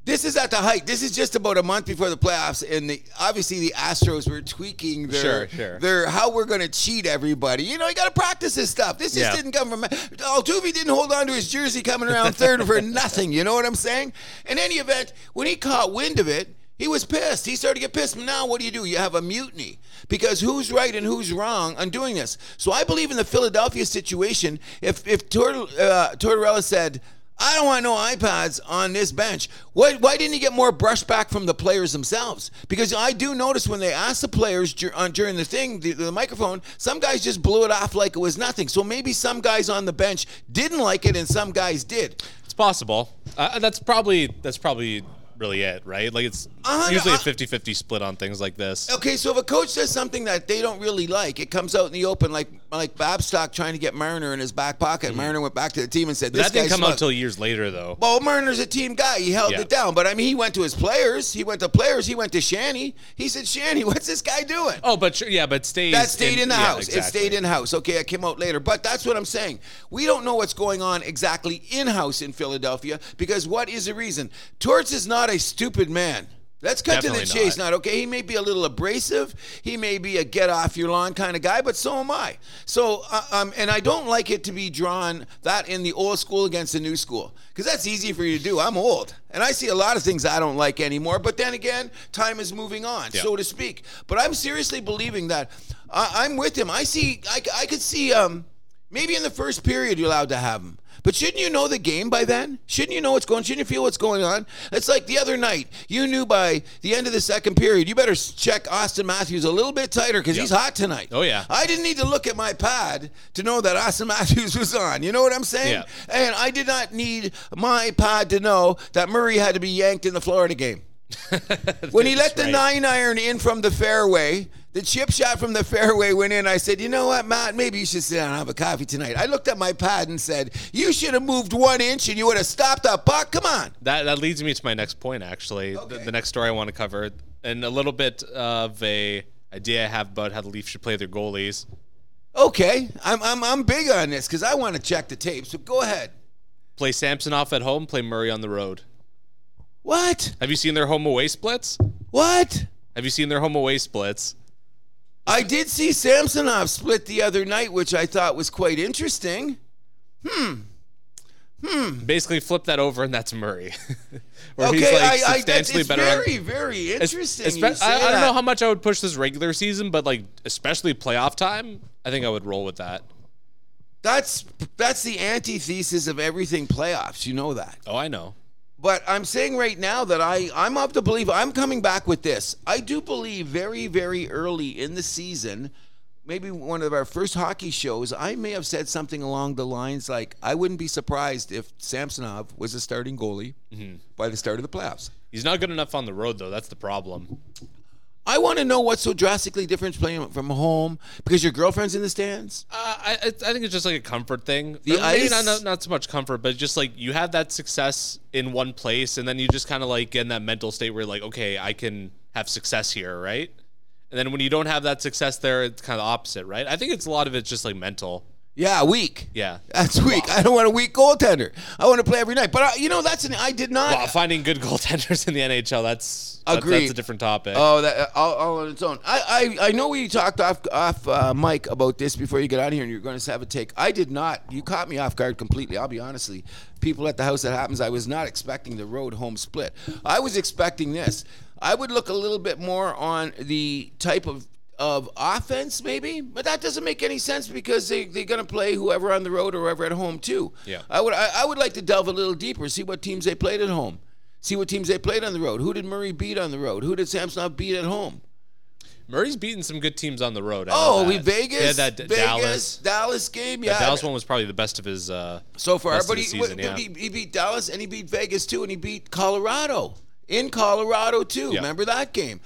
[SPEAKER 1] this is at the height. This is just about a month before the playoffs, and the, obviously the Astros were tweaking their
[SPEAKER 2] Sure, sure.
[SPEAKER 1] their how we're going to cheat everybody. You know, you got to practice this stuff. This just
[SPEAKER 2] Yeah.
[SPEAKER 1] didn't come from Altuve. Didn't hold on to his jersey coming around third for [LAUGHS] nothing. You know what I'm saying? In any event, when he caught wind of it. He was pissed. He started to get pissed. Now, what do you do? You have a mutiny because who's right and who's wrong on doing this? So I believe in the Philadelphia situation. If if Tor- uh, Tortorella said, I don't want no iPads on this bench. Why, why didn't he get more brushback from the players themselves? Because I do notice when they ask the players dur- on, during the thing, the, the microphone, some guys just blew it off like it was nothing. So maybe some guys on the bench didn't like it and some guys did.
[SPEAKER 2] It's possible. Uh, that's probably that's probably really it, right? Like it's
[SPEAKER 1] Uh,
[SPEAKER 2] Usually
[SPEAKER 1] uh,
[SPEAKER 2] a 50-50 split on things like this.
[SPEAKER 1] Okay, so if a coach says something that they don't really like, it comes out in the open, like like Babcock trying to get Marner in his back pocket. Marner went back to the team and said, "This
[SPEAKER 2] that didn't come out until years later, though.
[SPEAKER 1] Well, Marner's a team guy. He held
[SPEAKER 2] Yeah.
[SPEAKER 1] it down. But I mean, he went to his players. He went to players. He went to Shanny. He said, "Shanny, [LAUGHS] what's this guy doing?"
[SPEAKER 2] Oh, but sure, yeah, but stays.
[SPEAKER 1] That stayed in, the
[SPEAKER 2] yeah,
[SPEAKER 1] house. It stayed in house. Okay, it came out later. But that's what I'm saying. We don't know what's going on exactly in house in Philadelphia because what is the reason? Torts is not a stupid man. Let's cut to the chase.
[SPEAKER 2] not.
[SPEAKER 1] Not okay. He may be a little abrasive. He may be a get off your lawn kind of guy, but so am I. So, uh, um, and I don't like it to be drawn that in the old school against the new school because that's easy for you to do. I'm old, and I see a lot of things I don't like anymore. But then again, time is moving on,
[SPEAKER 2] Yeah.
[SPEAKER 1] so to speak. But I'm seriously believing that I, I'm with him. I see. I, I could see. Um, maybe in the first period you're allowed to have him. But shouldn't you know the game by then? Shouldn't you know what's going? Shouldn't you feel what's going on? It's like the other night. You knew by the end of the second period. You better check Auston Matthews a little bit tighter because he's hot tonight.
[SPEAKER 2] Oh, yeah.
[SPEAKER 1] I didn't need to look at my pad to know that Auston [LAUGHS] Matthews was on. You know what I'm saying?
[SPEAKER 2] Yeah.
[SPEAKER 1] And I did not need my pad to know that Murray had to be yanked in the Florida game. [LAUGHS] When he let
[SPEAKER 2] That's
[SPEAKER 1] the nine iron in from the fairway, the chip shot from the fairway went in. I said, you know what, Matt? Maybe you should sit down and have a coffee tonight. I looked at my pad and said, you should have moved one inch and you would have stopped that puck. Come on.
[SPEAKER 2] That that leads me to my next point, actually. The,
[SPEAKER 1] Okay.
[SPEAKER 2] the next story I want to cover, and a little bit of a idea I have about how the Leafs should play their goalies.
[SPEAKER 1] Okay, I'm I'm I'm big on this because I want to check the tape. So go ahead.
[SPEAKER 2] Play Samsonov at home, play Murray on the road.
[SPEAKER 1] What?
[SPEAKER 2] Have you seen their home away splits?
[SPEAKER 1] What?
[SPEAKER 2] Have you seen their home away splits?
[SPEAKER 1] I did see Samsonov split the other night, which I thought was quite interesting. Hmm. Hmm.
[SPEAKER 2] Basically, flip that over, and that's Murray. [LAUGHS] Where
[SPEAKER 1] okay,
[SPEAKER 2] he's like
[SPEAKER 1] I, I
[SPEAKER 2] substantially
[SPEAKER 1] it's
[SPEAKER 2] better. on-
[SPEAKER 1] very very interesting.
[SPEAKER 2] espe- I, I don't know how much I would push this regular season, but like especially playoff time, I think I would roll with that.
[SPEAKER 1] That's that's the antithesis of everything playoffs. You know that.
[SPEAKER 2] Oh, I know.
[SPEAKER 1] But I'm saying right now that I I'm up to believe I'm coming back with this. I do believe very very early in the season, maybe one of our first hockey shows, I may have said something along the lines like I wouldn't be surprised if Samsonov was a starting goalie mm-hmm. by the start of the playoffs.
[SPEAKER 2] He's not good enough on the road, though. That's the problem.
[SPEAKER 1] I want to know what's so drastically different playing from home because your girlfriend's in the stands.
[SPEAKER 2] Uh, I I think it's just like a comfort thing.
[SPEAKER 1] The
[SPEAKER 2] maybe
[SPEAKER 1] ice-
[SPEAKER 2] not, not not so much comfort, but just like you have that success in one place, and then you just kind of like get in that mental state where like, okay, I can have success here, right? And then when you don't have that success there, it's kind of the opposite, right? I think it's a lot of it's just like mental.
[SPEAKER 1] Yeah, weak.
[SPEAKER 2] Yeah.
[SPEAKER 1] That's weak. I don't want a weak goaltender. I want to play every night. But uh, you know, that's an. I did not.
[SPEAKER 2] Well, finding good [LAUGHS] goaltenders in the NHL, that's that-
[SPEAKER 1] Agreed.
[SPEAKER 2] that's a different topic.
[SPEAKER 1] Oh, that uh, all, all on its own. I, I, I know we talked off off uh, mic about this before you get out of here, and you're going to have a take. I did not. You caught me off guard completely. I'll be honestly. People at the house that happens. I was not expecting the road home split. I was expecting this. I would look a little bit more on the type of of offense, maybe, but that doesn't make any sense because they they're going to play whoever on the road or whoever at home too.
[SPEAKER 2] Yeah.
[SPEAKER 1] I would I, I would like to delve a little deeper, see what teams they played at home. See what teams they played on the road. Who did Murray beat on the road? Who did Samsonov beat at home?
[SPEAKER 2] Murray's beaten some good teams on the road.
[SPEAKER 1] Oh,
[SPEAKER 2] that.
[SPEAKER 1] we Vegas,
[SPEAKER 2] Yeah, that
[SPEAKER 1] Vegas,
[SPEAKER 2] Dallas.
[SPEAKER 1] Dallas game. Yeah,
[SPEAKER 2] Dallas one was probably the best of his. Uh,
[SPEAKER 1] so far. But he,
[SPEAKER 2] season, yeah.
[SPEAKER 1] he, he beat Dallas and he beat Vegas too, and he beat Colorado in Colorado too.
[SPEAKER 2] Yeah.
[SPEAKER 1] Remember that game?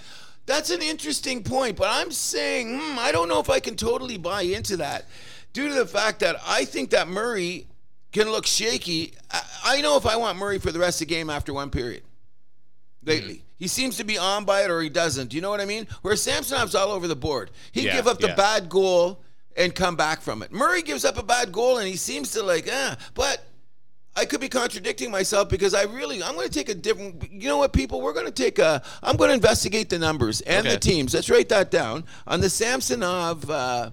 [SPEAKER 1] That's an interesting point, but I'm saying hmm, I don't know if I can totally buy into that, due to the fact that I think that Murray can look shaky. I, I know if I want Murray for the rest of the game after one period. Lately,
[SPEAKER 2] Mm-hmm.
[SPEAKER 1] he seems to be on by it or he doesn't. Do you know what I mean? Where Samsonov's all over the board. He
[SPEAKER 2] Yeah,
[SPEAKER 1] give up the
[SPEAKER 2] yeah.
[SPEAKER 1] bad goal and come back from it. Murray gives up a bad goal and he seems to like, ah, but I could be contradicting myself because I really I'm going to take a different. You know what, people? We're going to take a. I'm going to investigate the numbers and the teams. Let's write that down on the Samsonov uh, uh,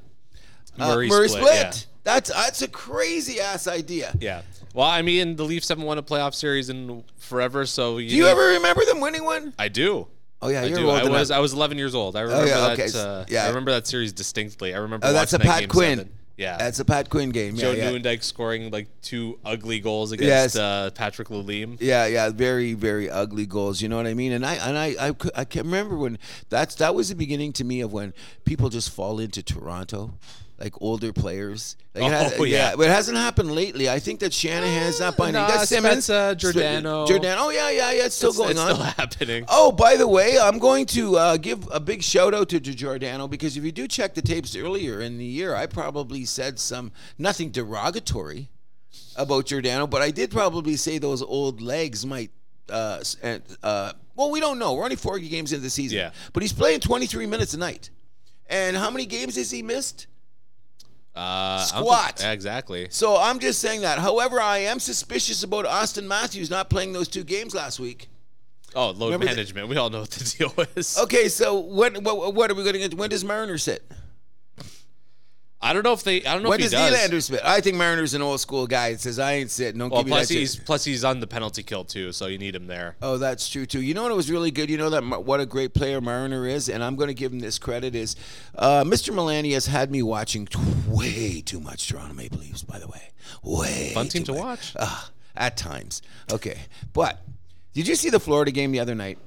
[SPEAKER 2] Murray
[SPEAKER 1] Murray
[SPEAKER 2] split,
[SPEAKER 1] split.
[SPEAKER 2] yeah.
[SPEAKER 1] That's that's a crazy ass idea.
[SPEAKER 2] yeah. Well, I mean, the Leafs haven't won a playoff series in forever, so you
[SPEAKER 1] Do you
[SPEAKER 2] need-
[SPEAKER 1] ever remember them winning one?
[SPEAKER 2] I do.
[SPEAKER 1] Oh yeah,
[SPEAKER 2] I
[SPEAKER 1] you're
[SPEAKER 2] do. I was. I was 11 years old. I remember
[SPEAKER 1] yeah,
[SPEAKER 2] that.
[SPEAKER 1] okay,
[SPEAKER 2] Uh,
[SPEAKER 1] yeah.
[SPEAKER 2] I remember that series distinctly. I remember.
[SPEAKER 1] Oh, that's a
[SPEAKER 2] that
[SPEAKER 1] Pat
[SPEAKER 2] game
[SPEAKER 1] Quinn.
[SPEAKER 2] seven. Yeah.
[SPEAKER 1] That's a Pat Quinn game.
[SPEAKER 2] Joe
[SPEAKER 1] yeah.
[SPEAKER 2] Nieuwendyk scoring like two ugly goals against
[SPEAKER 1] Yes.
[SPEAKER 2] uh, Patrick Lalime.
[SPEAKER 1] Yeah, yeah, very, very ugly goals. You know what I mean? And I and I, I, I can remember when that's that was the beginning to me of when people just fall into Toronto. Like older players. Like
[SPEAKER 2] Oh,
[SPEAKER 1] has, [LAUGHS]
[SPEAKER 2] yeah.
[SPEAKER 1] but it hasn't happened lately. I think that Shanahan's not buying. it.
[SPEAKER 2] nah,
[SPEAKER 1] you got
[SPEAKER 2] Simmonds, Giordano.
[SPEAKER 1] Giordano. Oh yeah, yeah, yeah. It's still
[SPEAKER 2] It's,
[SPEAKER 1] going
[SPEAKER 2] it's
[SPEAKER 1] on.
[SPEAKER 2] still [LAUGHS] happening.
[SPEAKER 1] Oh, by the way, I'm going to uh, give a big shout out to Giordano because if you do check the tapes earlier in the year, I probably said some nothing derogatory about Giordano, but I did probably say those old legs might. Uh, uh, well, we don't know. We're only four games into the season.
[SPEAKER 2] Yeah.
[SPEAKER 1] But he's playing 23 minutes a night. And how many games has he missed?
[SPEAKER 2] Uh,
[SPEAKER 1] Squat.
[SPEAKER 2] yeah, exactly.
[SPEAKER 1] So I'm just saying that. However, I am suspicious about Auston Matthews not playing those two games last week.
[SPEAKER 2] Oh, load
[SPEAKER 1] Remember the-
[SPEAKER 2] management. we all know what the [LAUGHS] deal is.
[SPEAKER 1] Okay, so when what, what are we going to get? When does Marner sit?
[SPEAKER 2] I don't know if they. I don't know
[SPEAKER 1] When
[SPEAKER 2] if
[SPEAKER 1] does
[SPEAKER 2] he does.
[SPEAKER 1] Nylander sit? I think Marner's an old school guy that says I ain't sitting. Don't
[SPEAKER 2] Well,
[SPEAKER 1] give me
[SPEAKER 2] plus
[SPEAKER 1] that shit."
[SPEAKER 2] he's plus he's on the penalty kill too, so you need him there.
[SPEAKER 1] Oh, that's true too. You know what was really good? You know that what a great player Marner is, and I'm going to give him this credit. Is uh, Mr. Milani has had me watching t- way too much Toronto Maple Leafs. By the way, way
[SPEAKER 2] Fun team to
[SPEAKER 1] much.
[SPEAKER 2] watch.
[SPEAKER 1] Ah, at times. Okay, but did you see the Florida game the other night?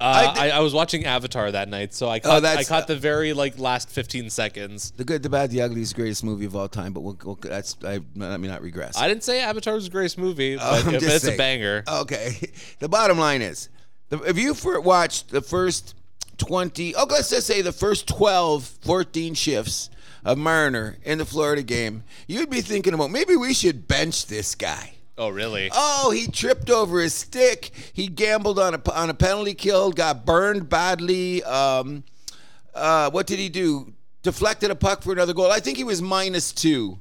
[SPEAKER 2] Uh,
[SPEAKER 1] thi-
[SPEAKER 2] I, I was watching Avatar that night, so I
[SPEAKER 1] Oh,
[SPEAKER 2] caught, I caught the very like last 15 seconds.
[SPEAKER 1] The Good, the Bad, the Ugly is the greatest movie of all time. But we'll, we'll, that's I, let me not regress.
[SPEAKER 2] I didn't say Avatar was the greatest movie, [LAUGHS] but, but it's
[SPEAKER 1] saying.
[SPEAKER 2] a banger.
[SPEAKER 1] Okay. [LAUGHS] The bottom line is, the, if you for, watched the first 20, oh, let's just say the first 12, 14 shifts of Marner in the Florida game, you'd be thinking about maybe we should bench this guy.
[SPEAKER 2] Oh, really?
[SPEAKER 1] Oh, he tripped over his stick. He gambled on a on a penalty kill. Got burned badly. Um, uh, what did he do? Deflected a puck for another goal. I think he was minus two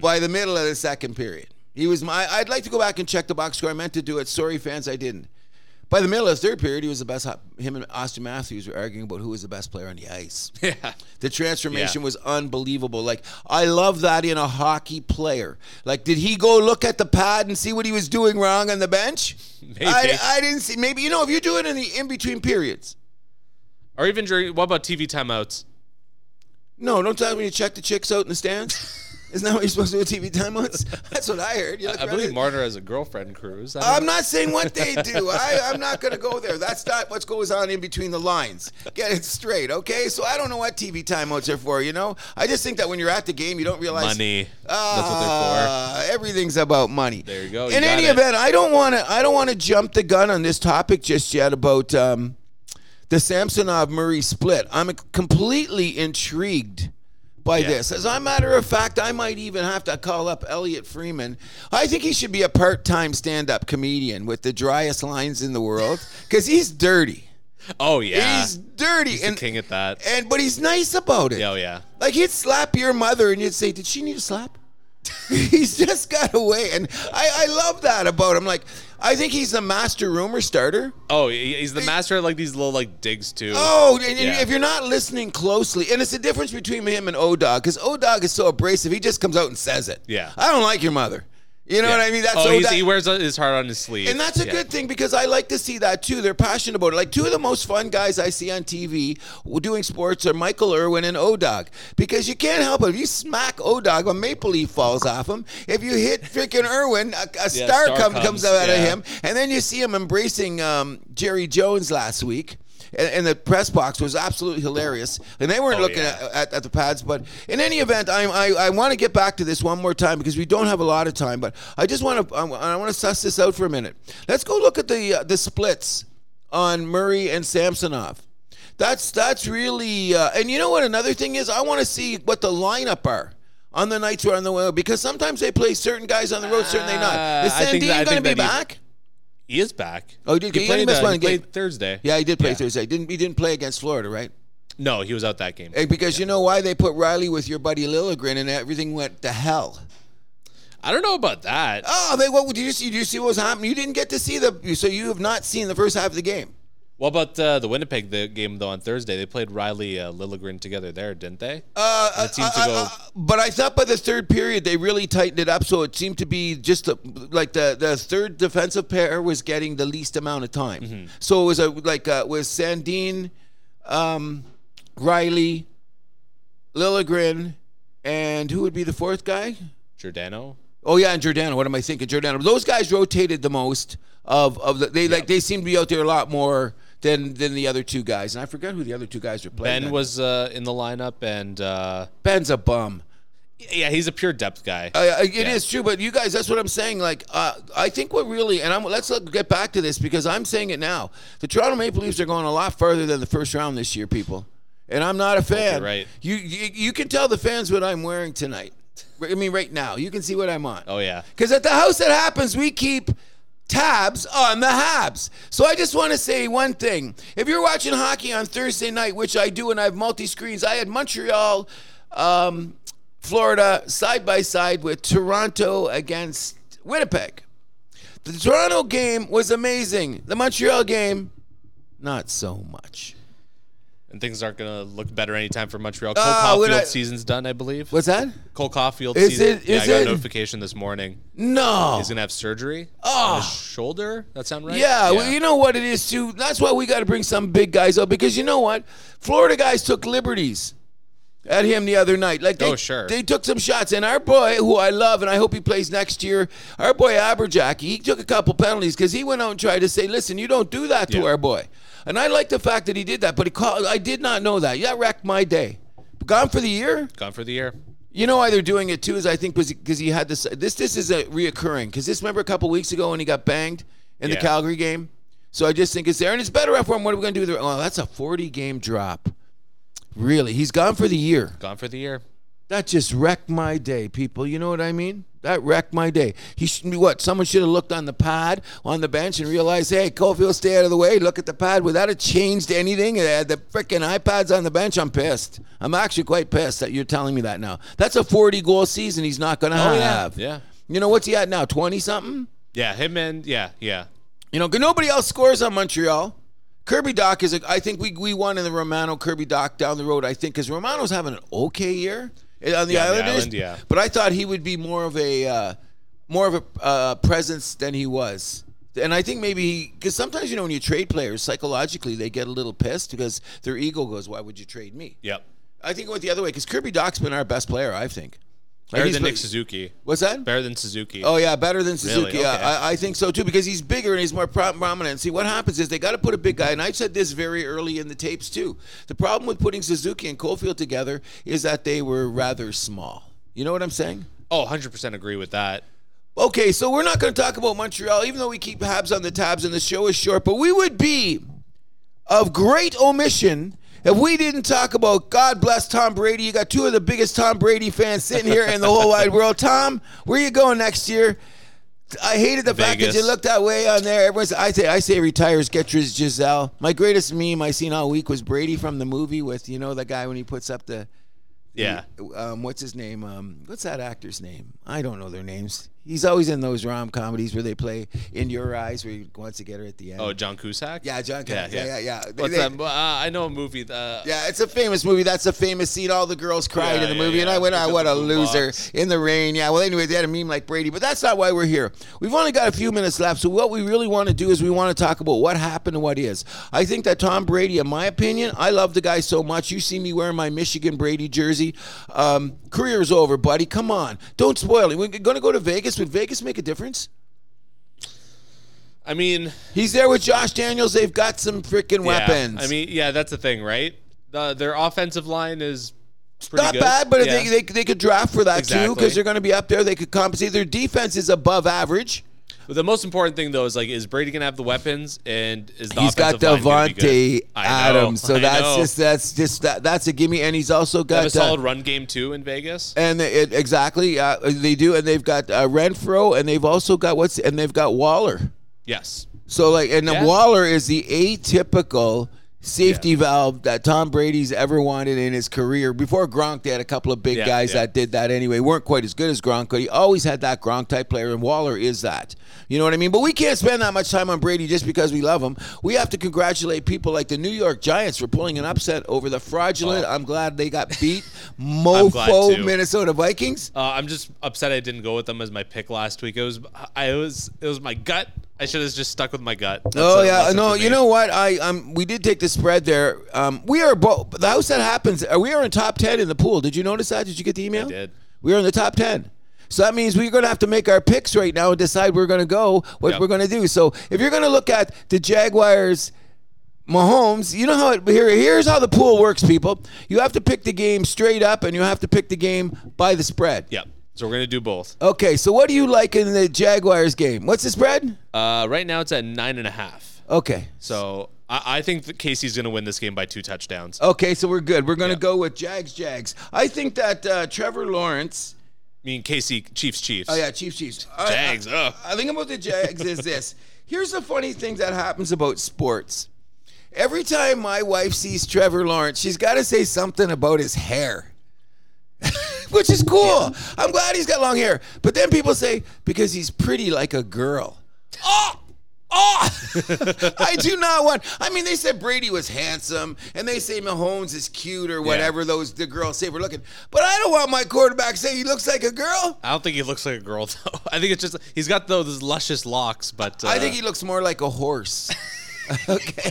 [SPEAKER 1] by the middle of the second period. He was. My, I'd like to go back and check the box score. I meant to do it. Sorry, fans, I didn't. By the middle of the third period, he was the best. Him and Auston Matthews were arguing about who was the best player on the ice. [LAUGHS]
[SPEAKER 2] yeah.
[SPEAKER 1] The transformation
[SPEAKER 2] Yeah.
[SPEAKER 1] was unbelievable. Like I love that in a hockey player. Like, did he go look at the pad and see what he was doing wrong on the bench? [LAUGHS]
[SPEAKER 2] Maybe.
[SPEAKER 1] I, I didn't see. Maybe you know if you do it in the in between periods.
[SPEAKER 2] Or even during. What about TV timeouts?
[SPEAKER 1] No, don't tell me you check the chicks out in the stands. [LAUGHS] Isn't that what you're supposed to do with TV timeouts? That's what I heard. Look
[SPEAKER 2] I believe Marner has a girlfriend Cruz. I
[SPEAKER 1] I'm
[SPEAKER 2] don't-
[SPEAKER 1] saying what they do. [LAUGHS] I, I'm not going to go there. That's not what goes on in between the lines. Get it straight, okay? So I don't know what TV timeouts are for, you know? I just think that when you're at the game, you don't realize.
[SPEAKER 2] money. That's what they're for.
[SPEAKER 1] Uh, everything's about money.
[SPEAKER 2] There you go, you
[SPEAKER 1] In any
[SPEAKER 2] it.
[SPEAKER 1] event, I don't want to. I don't want to jump the gun on this topic just yet about um, the Samsonov Murray split. I'm completely intrigued by
[SPEAKER 2] Yeah.
[SPEAKER 1] this. As a matter of fact, I might even have to call up Elliotte Friedman. I think he should be a part-time stand-up comedian with the driest lines in the world because he's dirty.
[SPEAKER 2] Oh yeah.
[SPEAKER 1] He's dirty
[SPEAKER 2] He's
[SPEAKER 1] and
[SPEAKER 2] king at that.
[SPEAKER 1] and but he's nice about it.
[SPEAKER 2] Oh yeah.
[SPEAKER 1] Like he'd slap your mother and you'd say, "Did she need a slap?" [LAUGHS] he's just got away, and I, I love that about him. Like I think he's the master rumor starter.
[SPEAKER 2] Oh, he- he's the master at like these little like digs too.
[SPEAKER 1] Oh, and, and
[SPEAKER 2] Yeah.
[SPEAKER 1] if you're not listening closely, and it's the difference between him and O Dog, because O Dog is so abrasive, he just comes out and says it.
[SPEAKER 2] Yeah.
[SPEAKER 1] I don't like your mother. You know
[SPEAKER 2] Yeah.
[SPEAKER 1] what I mean? That's
[SPEAKER 2] oh,
[SPEAKER 1] Dog.
[SPEAKER 2] he wears his heart on his sleeve,
[SPEAKER 1] And that's a
[SPEAKER 2] Yeah.
[SPEAKER 1] good thing because I like to see that too. They're passionate about it. Like two of the most fun guys I see on TV doing sports are Michael Irvin and Odog. Because you can't help it. If you smack Odog, a maple leaf falls off him. If you hit freaking Irvin, a, a [LAUGHS] star,
[SPEAKER 2] star
[SPEAKER 1] come,
[SPEAKER 2] comes,
[SPEAKER 1] comes out of him. And then you see him embracing um, Jerry Jones last week. And, and the press box was absolutely hilarious. And they weren't
[SPEAKER 2] Oh,
[SPEAKER 1] looking
[SPEAKER 2] yeah.
[SPEAKER 1] at, at, at the pads. But in any event, I, I, I want to get back to this one more time because we don't have a lot of time. But I just want to I, I want to suss this out for a minute. Let's go look at the uh, the splits on Murray and Samsonov. That's that's really uh, and you know what another thing is I want to see what the lineup are on the nights we're on the road because sometimes they play certain guys on the road, certainly not. Is
[SPEAKER 2] I think
[SPEAKER 1] Sandin
[SPEAKER 2] that- I
[SPEAKER 1] going to be back?
[SPEAKER 2] He is back.
[SPEAKER 1] Oh, he did- he only
[SPEAKER 2] played,
[SPEAKER 1] missed
[SPEAKER 2] uh,
[SPEAKER 1] one
[SPEAKER 2] he
[SPEAKER 1] game.
[SPEAKER 2] Thursday.
[SPEAKER 1] Yeah, he did play
[SPEAKER 2] Yeah.
[SPEAKER 1] Thursday. Didn't he didn't play against Florida, right?
[SPEAKER 2] No, he was out that game.
[SPEAKER 1] Eh, Because you know why they put Riley with your buddy Liljegren and everything went to hell.
[SPEAKER 2] I don't know about that.
[SPEAKER 1] Oh, they what did you see? Did you see what was happening? You didn't get to see the so you have not seen the first half of the game.
[SPEAKER 2] What about uh, the Winnipeg the game though on Thursday? They played Riley uh, Liljegren together there, didn't they?
[SPEAKER 1] Uh,
[SPEAKER 2] It seemed to
[SPEAKER 1] uh,
[SPEAKER 2] go-
[SPEAKER 1] uh, but I thought by the third period they really tightened it up, so it seemed to be just a, like the, the third defensive pair was getting the least amount of time.
[SPEAKER 2] Mm-hmm.
[SPEAKER 1] So it was a like uh, was Sandin, um, Riley, Liljegren, and who would be the fourth guy?
[SPEAKER 2] Giordano.
[SPEAKER 1] Oh yeah, and Giordano. What am I thinking? Giordano. Those guys rotated the most of of the. They like they seem to be out there a lot more than than the other two guys. And I forgot who the other two guys were playing.
[SPEAKER 2] Ben
[SPEAKER 1] then.
[SPEAKER 2] was uh, in the lineup, and uh,
[SPEAKER 1] Benn's a bum.
[SPEAKER 2] yeah, he's a pure depth guy.
[SPEAKER 1] Uh, it is true, but you guys, that's what I'm saying. Like, uh, I think what really, and I'm, let's look, get back to this because I'm saying it now. The Toronto Maple Leafs are going a lot further than the first round this year, people. And I'm not a fan.
[SPEAKER 2] right.
[SPEAKER 1] You, you you can tell the fans what I'm wearing tonight. I mean, right now, you can see what I'm on.
[SPEAKER 2] oh yeah,
[SPEAKER 1] Because at the house that happens, we keep tabs on the Habs. So I just want to say one thing. If you're watching hockey on Thursday night, which I do, and I have multi screens, I had Montreal, um, Florida side by side with Toronto against Winnipeg. The Toronto game was amazing. The Montreal game, not so much.
[SPEAKER 2] And things aren't gonna look better anytime for Montreal. Cole
[SPEAKER 1] Uh,
[SPEAKER 2] Caufield
[SPEAKER 1] I-
[SPEAKER 2] season's done, I believe.
[SPEAKER 1] What's that?
[SPEAKER 2] Cole Caufield
[SPEAKER 1] Is
[SPEAKER 2] season.
[SPEAKER 1] it-
[SPEAKER 2] yeah,
[SPEAKER 1] is
[SPEAKER 2] I got
[SPEAKER 1] it?
[SPEAKER 2] a notification this morning.
[SPEAKER 1] No.
[SPEAKER 2] He's gonna have surgery
[SPEAKER 1] Oh.
[SPEAKER 2] on his shoulder. That sound right?
[SPEAKER 1] Yeah, well, you know what it is too. That's why we got to bring some big guys up because you know what, Florida guys took liberties at him the other night. Like, they,
[SPEAKER 2] Oh, sure.
[SPEAKER 1] they took some shots, and our boy, who I love, and I hope he plays next year, our boy Arber Xhekaj, he took a couple penalties because he went out and tried to say, "Listen, you don't do that to
[SPEAKER 2] Yeah.
[SPEAKER 1] our boy." And I like the fact that he did that, but he called. I did not know that. Yeah, wrecked my day. Gone for the year.
[SPEAKER 2] gone for the year.
[SPEAKER 1] You know why they're doing it too is I think was because he had this. This this is a reoccurring because this remember a couple weeks ago when he got banged in the Calgary game. So I just think it's there, and it's better for him. What are we going to do with it? Oh, that's a forty game drop. Really, he's gone for the year.
[SPEAKER 2] Gone for the year.
[SPEAKER 1] That just wrecked my day, people. You know what I mean? That wrecked my day. He should be what? Someone should have looked on the pad on the bench and realized, hey, Caufield, stay out of the way. Look at the pad. without it changed anything? They had the freaking iPads on the bench. I'm pissed. I'm actually quite pissed that you're telling me that now. That's a 40 goal season. He's not going to
[SPEAKER 2] Oh,
[SPEAKER 1] have.
[SPEAKER 2] Yeah.
[SPEAKER 1] You know what's he at now? 20 something.
[SPEAKER 2] Yeah, him and yeah, yeah.
[SPEAKER 1] You know, nobody else scores on Montreal. Kirby Dach is. A, I think we we won in the Romano Kirby Dach down the road. I think because Romano's having an okay year on the
[SPEAKER 2] Yeah, on the
[SPEAKER 1] Islanders.
[SPEAKER 2] island, yeah.
[SPEAKER 1] But I thought he would be more of a uh, more of a uh, presence than he was. And I think maybe because sometimes you know when you trade players psychologically they get a little pissed because their ego goes, "Why would you trade me?"
[SPEAKER 2] Yep.
[SPEAKER 1] I think it went the other way because Kirby Dach's been our best player. I think.
[SPEAKER 2] Better than Nick Suzuki.
[SPEAKER 1] What's that?
[SPEAKER 2] Better than Suzuki.
[SPEAKER 1] Oh yeah, better than Suzuki.
[SPEAKER 2] Really?
[SPEAKER 1] Yeah,
[SPEAKER 2] Okay.
[SPEAKER 1] I, I think so too because he's bigger and he's more prominent. See, what happens is they got to put a big guy, and I said this very early in the tapes too. The problem with putting Suzuki and Caufield together is that they were rather small. You know what I'm saying?
[SPEAKER 2] Oh, 100% agree with that.
[SPEAKER 1] Okay, so we're not going to talk about Montreal, even though we keep Habs on the tabs and the show is short. But we would be of great omission if we didn't talk about God bless Tom Brady. You got two of the biggest Tom Brady fans sitting here in the whole wide world. [LAUGHS] Tom, where you going next year? I hated the fact that you looked that way on there. Everyone's I say I say retires, get Gisele. Gisele. My greatest meme I seen all week was Brady from the movie with you know the guy when he puts up the
[SPEAKER 2] Yeah.
[SPEAKER 1] um, what's his name? Um, what's that actor's name? I don't know their names. He's always in those rom comedies where they play "In Your Eyes," where he wants to get her at the end.
[SPEAKER 2] Oh, John Cusack?
[SPEAKER 1] yeah, John. Yeah, yeah, yeah. yeah. They-
[SPEAKER 2] What's
[SPEAKER 1] they-
[SPEAKER 2] that? Uh, I know a movie. Uh,
[SPEAKER 1] Yeah, it's a famous movie. That's a famous scene. All the girls cried
[SPEAKER 2] Yeah,
[SPEAKER 1] in the
[SPEAKER 2] yeah,
[SPEAKER 1] movie, and. I went,
[SPEAKER 2] Pick
[SPEAKER 1] "Ah, what a loser!"
[SPEAKER 2] boombox.
[SPEAKER 1] In the rain. Yeah. Well, anyway, they had a meme like Brady, but that's not why we're here. We've only got a few minutes left, so what we really want to do is we want to talk about what happened and what is. I think that Tom Brady, in my opinion, I love the guy so much. You see me wearing my Michigan Brady jersey. Um, career's over, buddy. Come on, don't spoil it. We're going to go to Vegas. Would Vegas make a difference?
[SPEAKER 2] I mean,
[SPEAKER 1] He's there with Josh Daniels. They've got some freaking
[SPEAKER 2] yeah.
[SPEAKER 1] weapons.
[SPEAKER 2] I mean, yeah, that's the thing, right? The, their offensive line is pretty
[SPEAKER 1] not
[SPEAKER 2] good.
[SPEAKER 1] bad, but
[SPEAKER 2] Yeah.
[SPEAKER 1] they, they, they could draft for that too because they're going to be up there. They could compensate. Their defense is above average.
[SPEAKER 2] But the most important thing though is like, is Brady gonna have the weapons, and is the
[SPEAKER 1] He's got
[SPEAKER 2] offensive line gonna
[SPEAKER 1] Davante
[SPEAKER 2] good? I know,
[SPEAKER 1] Adams, so
[SPEAKER 2] I
[SPEAKER 1] that's
[SPEAKER 2] know.
[SPEAKER 1] just that's just that, that's a gimme. And he's also
[SPEAKER 2] They
[SPEAKER 1] got
[SPEAKER 2] a
[SPEAKER 1] uh,
[SPEAKER 2] solid run game too in Vegas.
[SPEAKER 1] and it, exactly uh, they do, and they've got uh, Renfrow, and they've also got what's and they've got Waller.
[SPEAKER 2] Yes.
[SPEAKER 1] So like, and
[SPEAKER 2] Yeah.
[SPEAKER 1] Waller is the atypical safety valve that Tom Brady's ever wanted in his career. Before Gronk, they had a couple of big
[SPEAKER 2] Yeah,
[SPEAKER 1] guys
[SPEAKER 2] yeah.
[SPEAKER 1] that did that anyway. weren't quite as good as Gronk, but he always had that Gronk type player, and Waller is that. You know what I mean? But we can't spend that much time on Brady just because we love him. We have to congratulate people like the New York Giants for pulling an upset over the fraudulent. I'm glad they got [LAUGHS] beat.
[SPEAKER 2] Oh.
[SPEAKER 1] Mofo. Minnesota Vikings.
[SPEAKER 2] Uh, I'm just upset I didn't go with them as my pick last week. It was I was it was my gut. I should have just stuck with my gut. That's
[SPEAKER 1] Oh
[SPEAKER 2] a
[SPEAKER 1] yeah, no. You know what? I um, we did take the spread there. Um, we are both the house that happens. uh, We are in top ten in the pool. Did you notice that? Did you get the email?
[SPEAKER 2] did.
[SPEAKER 1] We are in the top ten. So that means we're going to have to make our picks right now and decide we're going to go what
[SPEAKER 2] Yep.
[SPEAKER 1] we're going to do. So if you're going to look at the Jaguars Mahomes, you know how it here here's how the pool works, people. You have to pick the game straight up and you have to pick the game by the spread.
[SPEAKER 2] Yep. So we're gonna do both.
[SPEAKER 1] Okay, so what do you like in the Jaguars game? What's the spread?
[SPEAKER 2] Uh, right now it's at nine and a half.
[SPEAKER 1] Okay.
[SPEAKER 2] So I, I think that KC's gonna win this game by two touchdowns.
[SPEAKER 1] Okay, so we're good. We're going to
[SPEAKER 2] Yeah.
[SPEAKER 1] go with Jags Jags. I think that uh, Trevor Lawrence
[SPEAKER 2] I mean Casey Chiefs Chiefs.
[SPEAKER 1] Oh yeah, Chiefs Chiefs. I-
[SPEAKER 2] Jags, ugh.
[SPEAKER 1] I think about the Jags is this. [LAUGHS] Here's the funny thing that happens about sports. Every time my wife sees Trevor Lawrence, she's got to say something about his hair. Which is cool. I'm glad he's got long hair. But then people say because he's pretty like a girl. Oh! Oh! [LAUGHS] I do not want. I mean, they said Brady was handsome, and they say Mahomes is cute or whatever. Those the girls say we're looking, but I don't want my quarterback say he looks like a girl.
[SPEAKER 2] I don't think he looks like a girl [LAUGHS] though. I think it's just he's got those luscious locks, but uh,
[SPEAKER 1] I think he looks more like a horse. [LAUGHS] [LAUGHS] okay.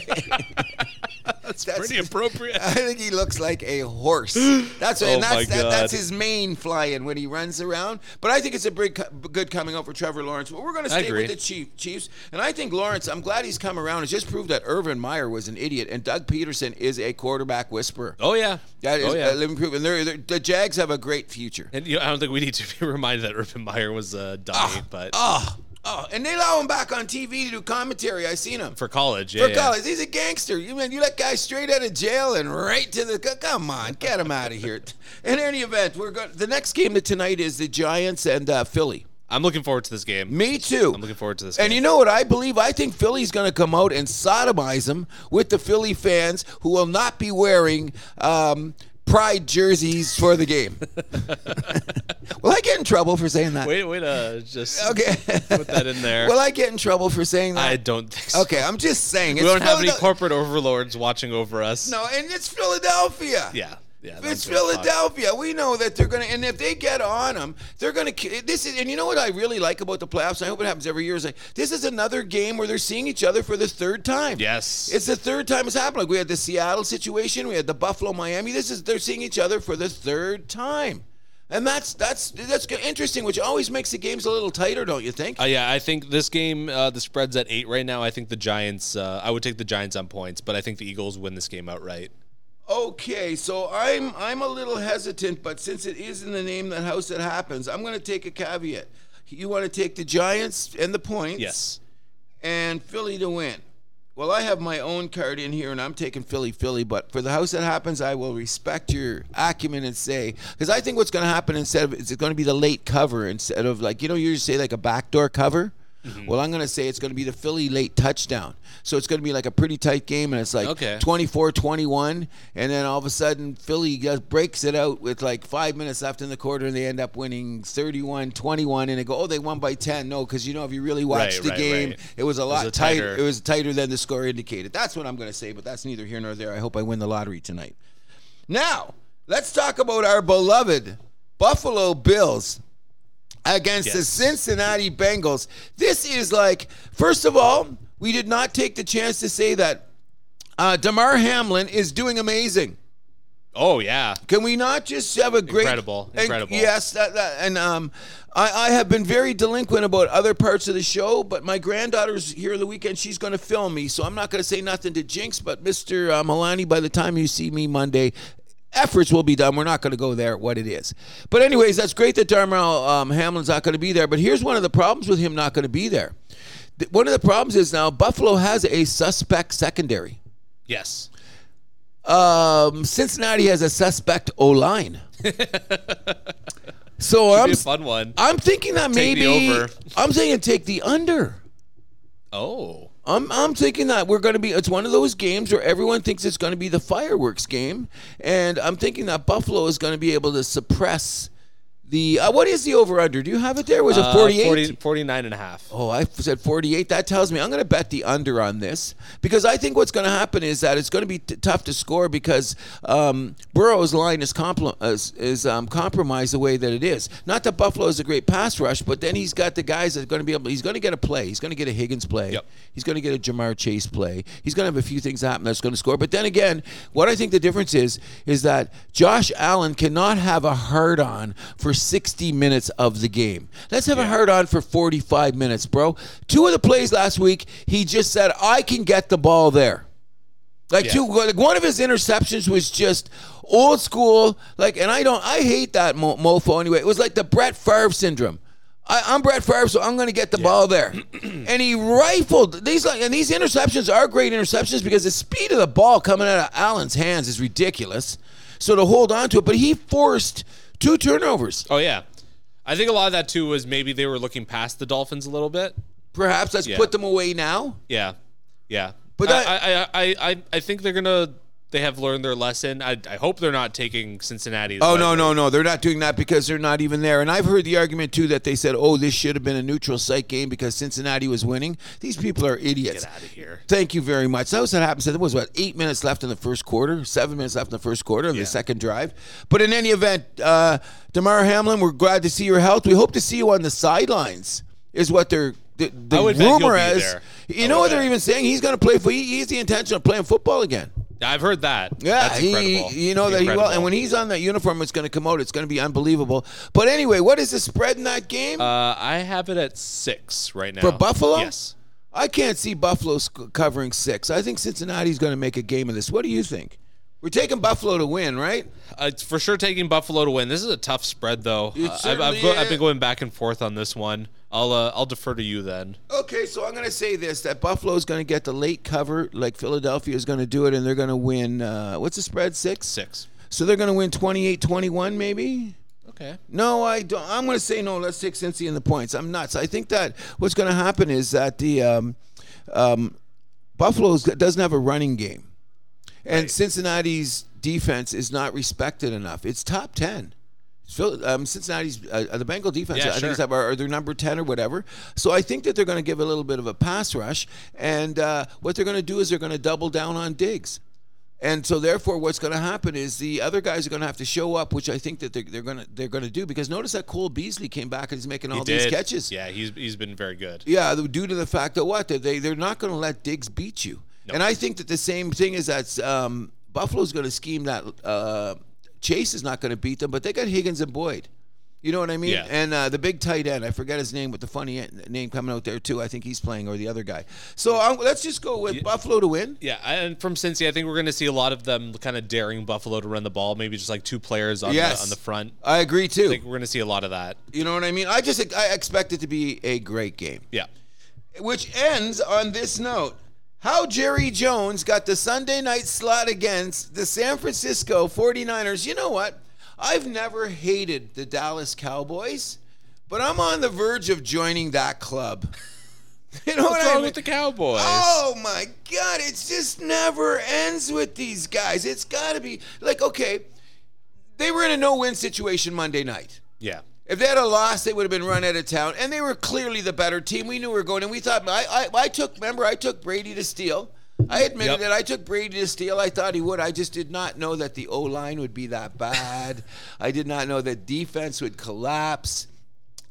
[SPEAKER 2] that's,
[SPEAKER 1] that's-
[SPEAKER 2] pretty appropriate.
[SPEAKER 1] I think he looks like a horse. [GASPS] That's
[SPEAKER 2] Oh
[SPEAKER 1] and
[SPEAKER 2] my
[SPEAKER 1] that's that, that's his main flying when he runs around. But I think it's a big good coming out for Trevor Lawrence. But we're going to stay with the Chief, Chiefs, and I think Lawrence. I'm glad he's come around. It just proved that Urban Meyer was an idiot, and Doug Pederson is a quarterback whisperer.
[SPEAKER 2] Oh yeah.
[SPEAKER 1] That is
[SPEAKER 2] oh yeah.
[SPEAKER 1] a living proof. And they're, they're, the Jags have a great future.
[SPEAKER 2] and you know, I don't think we need to be [LAUGHS] reminded that Urban Meyer was uh, a dummy, ah, but
[SPEAKER 1] Oh, oh, and they allow him back on TV to do commentary. I seen him.
[SPEAKER 2] for college, yeah.
[SPEAKER 1] For
[SPEAKER 2] yeah.
[SPEAKER 1] college, he's a gangster. You mean you let guys straight out of jail and right to the come on, get him out of here. [LAUGHS] In any event, we're going. The next game tonight is the Giants and uh, Philly.
[SPEAKER 2] I'm looking forward to this game.
[SPEAKER 1] Me too.
[SPEAKER 2] I'm looking forward to this
[SPEAKER 1] And you know what I believe? I think Philly's going to come out and sodomize them with the Philly fans who will not be wearing um, pride jerseys for the game. [LAUGHS] will I get in trouble for saying that?
[SPEAKER 2] Wait, wait, uh, just
[SPEAKER 1] Okay.
[SPEAKER 2] put that in there.
[SPEAKER 1] Will I get in trouble for saying that?
[SPEAKER 2] I don't think so.
[SPEAKER 1] Okay, I'm just saying.
[SPEAKER 2] We don't have any corporate overlords watching over us.
[SPEAKER 1] No, and it's Philadelphia.
[SPEAKER 2] Yeah. Yeah.
[SPEAKER 1] It's Philadelphia. We know that they're going to, and if they get on them, they're going to. This is, and you know what I really like about the playoffs. I hope it happens every year. Is like this is another game where they're seeing each other for the third time.
[SPEAKER 2] Yes.
[SPEAKER 1] it's the third time it's happened. Like we had the Seattle situation, we had the Buffalo, Miami. This is they're seeing each other for the third time, and that's that's that's interesting, which always makes the games a little tighter, don't you think?
[SPEAKER 2] Uh, yeah, I think this game, uh, the spread's at eight right now. I think the Giants, uh, I would take the Giants on points, but I think the Eagles win this game outright.
[SPEAKER 1] Okay, so I'm I'm a little hesitant, but since it is in the name that house that happens, I'm going to take a caveat. You want to take the Giants and the points,
[SPEAKER 2] Yes.
[SPEAKER 1] and Philly to win. Well, I have my own card in here, and I'm taking Philly, Philly. But for the house that happens, I will respect your acumen and say, because I think what's going to happen instead of is it's going to be the late cover instead of like you know you say like a backdoor cover. Mm-hmm. Well, I'm going to say it's going to be the Philly late touchdown. So it's going to be like a pretty tight game, and it's like
[SPEAKER 2] Okay.
[SPEAKER 1] 24 21. And then all of a sudden, Philly just breaks it out with like five minutes left in the quarter, and they end up winning 31 21. And they go, oh, they won by 10. No, because you know, if you really watch
[SPEAKER 2] Right,
[SPEAKER 1] the
[SPEAKER 2] right,
[SPEAKER 1] game,
[SPEAKER 2] right.
[SPEAKER 1] it was a lot
[SPEAKER 2] a
[SPEAKER 1] tighter.
[SPEAKER 2] tighter-
[SPEAKER 1] It was tighter than the score indicated. That's what I'm going to say, but that's neither here nor there. I hope I win the lottery tonight. Now, let's talk about our beloved Buffalo Bills against the Cincinnati Bengals. This is like, first of all, we did not take the chance to say that uh, Damar Hamlin is doing amazing.
[SPEAKER 2] Oh, yeah.
[SPEAKER 1] Can we not just have a great
[SPEAKER 2] Incredible,
[SPEAKER 1] and-
[SPEAKER 2] incredible.
[SPEAKER 1] yes, that, that, and um, I, I have been very delinquent about other parts of the show, but my granddaughter's here the weekend. She's going to film me, so I'm not going to say nothing to Jinx. But Mr. Uh, Milani, by the time you see me Monday, efforts will be done. We're not going to go there what it is. But anyways, that's great that Darmel um, Hamlin's not going to be there. But here's one of the problems with him not going to be there. One of the problems is now Buffalo has a suspect secondary.
[SPEAKER 2] Yes.
[SPEAKER 1] Um, Cincinnati has a suspect O line. [LAUGHS] so I'm
[SPEAKER 2] fun one.
[SPEAKER 1] I'm thinking that
[SPEAKER 2] Take
[SPEAKER 1] maybe
[SPEAKER 2] over.
[SPEAKER 1] I'm thinking take the under.
[SPEAKER 2] Oh.
[SPEAKER 1] I'm I'm thinking that we're going to be it's one of those games where everyone thinks it's going to be the fireworks game and I'm thinking that Buffalo is going to be able to suppress the uh, what is the over under? Do you have it there? Was it
[SPEAKER 2] Uh,
[SPEAKER 1] 48?
[SPEAKER 2] 40, 49 and a half.
[SPEAKER 1] Oh, I said 48. That tells me I'm going to bet the under on this because I think what's going to happen is that it's going to be t- tough to score because um, Burrow's line is, compl- is, is um, compromised the way that it is. Not that Buffalo is a great pass rush, but then he's got the guys that are going to be able. He's going to get a play. He's going to get a Higgins play.
[SPEAKER 2] Yep.
[SPEAKER 1] He's going to get a Ja'Marr Chase play. He's going to have a few things happen that's going to score. But then again, what I think the difference is is that Josh Allen cannot have a hard on for 60 minutes of the game. Let's have a hard on for 45 minutes, bro. Two of the plays last week, he just said, "I can get the ball there." Like
[SPEAKER 2] Yeah.
[SPEAKER 1] two, like one of his interceptions was just old school. Like, and I don't, I hate that mo- mofo anyway. It was like the Brett Favre syndrome. I, I'm Brett Favre, so I'm going to get the ball there. [CLEARS THROAT] and he rifled these, like, and these interceptions are great interceptions because the speed of the ball coming out of Allen's hands is ridiculous. So to hold on to it, but he forced two turnovers.
[SPEAKER 2] Oh yeah, I think a lot of that too was maybe they were looking past the Dolphins a little bit.
[SPEAKER 1] Perhaps let's
[SPEAKER 2] Yeah.
[SPEAKER 1] put them away now.
[SPEAKER 2] Yeah, yeah.
[SPEAKER 1] But
[SPEAKER 2] I, I, I, I, I think they're gonna. They have learned their lesson. I, I hope they're not taking Cincinnati.
[SPEAKER 1] Oh no, no, no! They're not doing that because they're not even there. And I've heard the argument too that they said, "Oh, this should have been a neutral site game because Cincinnati was winning." These people are idiots.
[SPEAKER 2] Get out of here.
[SPEAKER 1] Thank you very much. That was what happened. So there was what eight minutes left in the first quarter, seven minutes left in the first quarter of
[SPEAKER 2] Yeah.
[SPEAKER 1] the second drive. But in any event, uh, Damar Hamlin, we're glad to see your health. We hope to see you on the sidelines. Is what they're the, the
[SPEAKER 2] I would bet he'll
[SPEAKER 1] rumor is. You know what they're even saying? He's going to play for. He, he's the intention of playing football again.
[SPEAKER 2] I've heard that.
[SPEAKER 1] Yeah,
[SPEAKER 2] That's
[SPEAKER 1] he, you know that he will. And when he's on that uniform, it's going to come out. It's going to be unbelievable. But anyway, what is the spread in that game
[SPEAKER 2] uh, I have it at six right now
[SPEAKER 1] for Buffalo?
[SPEAKER 2] Yes.
[SPEAKER 1] I can't see Buffalo sc- covering six. I think Cincinnati's going to make a game of this. What do you think? We're taking Buffalo to win, right?
[SPEAKER 2] Uh, it's for sure taking Buffalo to win. This is a tough spread, though. Uh, I've, I've, go, I've been going back and forth on this one. I'll uh, I'll defer to you then.
[SPEAKER 1] Okay, so I'm going to say this: that Buffalo's going to get the late cover, like Philadelphia is going to do it, and they're going to win. Uh, what's the spread? Six.
[SPEAKER 2] Six.
[SPEAKER 1] So they're going to win 28-21, maybe.
[SPEAKER 2] Okay.
[SPEAKER 1] No, I don't. I'm going to say no. Let's take Cincy in the points. I'm nuts. I think that what's going to happen is that the um, um, Buffalo doesn't have a running game, and
[SPEAKER 2] Right.
[SPEAKER 1] Cincinnati's defense is not respected enough. It's top ten. Phil- Um, Cincinnati's uh, the Bengal defense.
[SPEAKER 2] Yeah,
[SPEAKER 1] I think
[SPEAKER 2] sure.
[SPEAKER 1] is that are they're number ten or whatever. So I think that they're going to give a little bit of a pass rush, and uh, what they're going to do is they're going to double down on Diggs. And so, therefore, what's going to happen is the other guys are going to have to show up, which I think that they're, they're going to they're going to do because notice that Cole Beasley came back and he's making all
[SPEAKER 2] He
[SPEAKER 1] these catches.
[SPEAKER 2] Yeah, he's he's been very good.
[SPEAKER 1] Yeah, due to the fact that what they they're not going to let Diggs beat you. And I think that the same thing is that um, Buffalo's going to scheme that uh, Chase is not going to beat them, but they got Higgins and Boyd. You know what I mean?
[SPEAKER 2] Yeah.
[SPEAKER 1] And uh, the big tight end, I forget his name, with the funny name coming out there too. I think he's playing or the other guy. So um, let's just go with Buffalo to win.
[SPEAKER 2] Yeah, and from Cincy, I think we're going to see a lot of them kind of daring Buffalo to run the ball. Maybe just like two players on
[SPEAKER 1] Yes.
[SPEAKER 2] the on the front.
[SPEAKER 1] I agree too.
[SPEAKER 2] I think we're going to see a lot of that.
[SPEAKER 1] You know what I mean? I just I expect it to be a great game.
[SPEAKER 2] Yeah.
[SPEAKER 1] Which ends on this note. How Jerry Jones got the Sunday night slot against the San Francisco 49ers. You know what? I've never hated the Dallas Cowboys, but I'm on the verge of joining that club. [LAUGHS] You know
[SPEAKER 2] What's
[SPEAKER 1] what I
[SPEAKER 2] wrong
[SPEAKER 1] mean?
[SPEAKER 2] with the Cowboys?
[SPEAKER 1] Oh my God! It just never ends with these guys. It's got to be like okay, they were in a no-win situation Monday night.
[SPEAKER 2] Yeah.
[SPEAKER 1] If they had a loss, they would have been run out of town, and they were clearly the better team. We knew we were going, and we thought. I, I, I took. Remember, I took Brady to steal. I admitted
[SPEAKER 2] Yep.
[SPEAKER 1] it. I took Brady to steal. I thought he would. I just did not know that the O line would be that bad. [LAUGHS] I did not know that defense would collapse.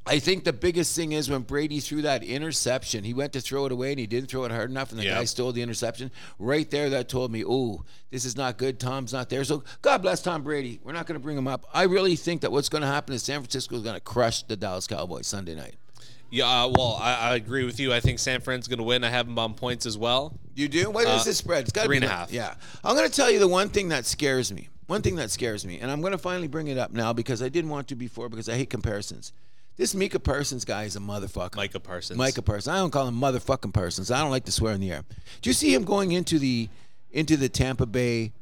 [SPEAKER 1] I think the biggest thing is when Brady threw that interception, he went to throw it away and he didn't throw it hard enough, and the
[SPEAKER 2] Yeah.
[SPEAKER 1] guy stole the interception. Right there, that told me, oh, this is not good. Tom's not there. So God bless Tom Brady. We're not going to bring him up. I really think that what's going to happen is San Francisco is going to crush the Dallas Cowboys Sunday night.
[SPEAKER 2] Yeah, uh, well, I, I agree with you. I think San Fran's going to win. I have them on points as well.
[SPEAKER 1] You do? What is this spread? It's got to
[SPEAKER 2] Uh,
[SPEAKER 1] be
[SPEAKER 2] and a half.
[SPEAKER 1] Yeah. I'm going to tell you the one thing that scares me. One thing that scares me, and I'm going to finally bring it up now because I didn't want to before because I hate comparisons. This Micah Parsons guy is a motherfucker.
[SPEAKER 2] Micah Parsons.
[SPEAKER 1] Micah Parsons. I don't call him motherfucking Parsons. I don't like to swear in the air. Do you see him going into the into the Tampa Bay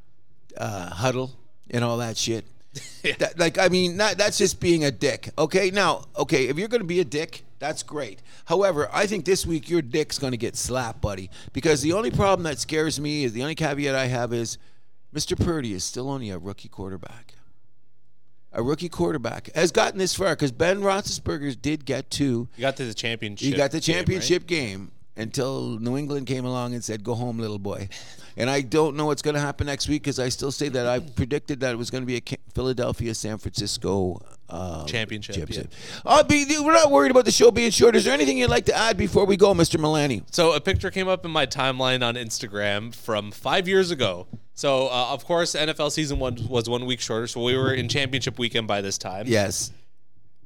[SPEAKER 1] uh, huddle and all that shit? [LAUGHS] That- like I mean, not, that's just being a dick. Okay, now, okay, if you're going to be a dick, that's great. However, I think this week your dick's going to get slapped, buddy. Because the only problem that scares me is the only caveat I have is Mr. Purdy is still only a rookie quarterback. A rookie quarterback has gotten this far because Ben Roethlisberger did get to
[SPEAKER 2] You got to the championship.
[SPEAKER 1] he got the
[SPEAKER 2] game, right?
[SPEAKER 1] championship game until New England came along and said, "Go home, little boy." And I don't know what's going to happen next week because I still say that I predicted that it was going to be a Philadelphia San Francisco uh,
[SPEAKER 2] Championship,
[SPEAKER 1] I'll be. We're not worried about the show being short. Is there anything you'd like to add before we go, Mister Milani?
[SPEAKER 2] So a picture came up in my timeline on Instagram from five years ago. So uh, of course NFL season one was one week shorter, so we were in championship weekend by this time.
[SPEAKER 1] Yes,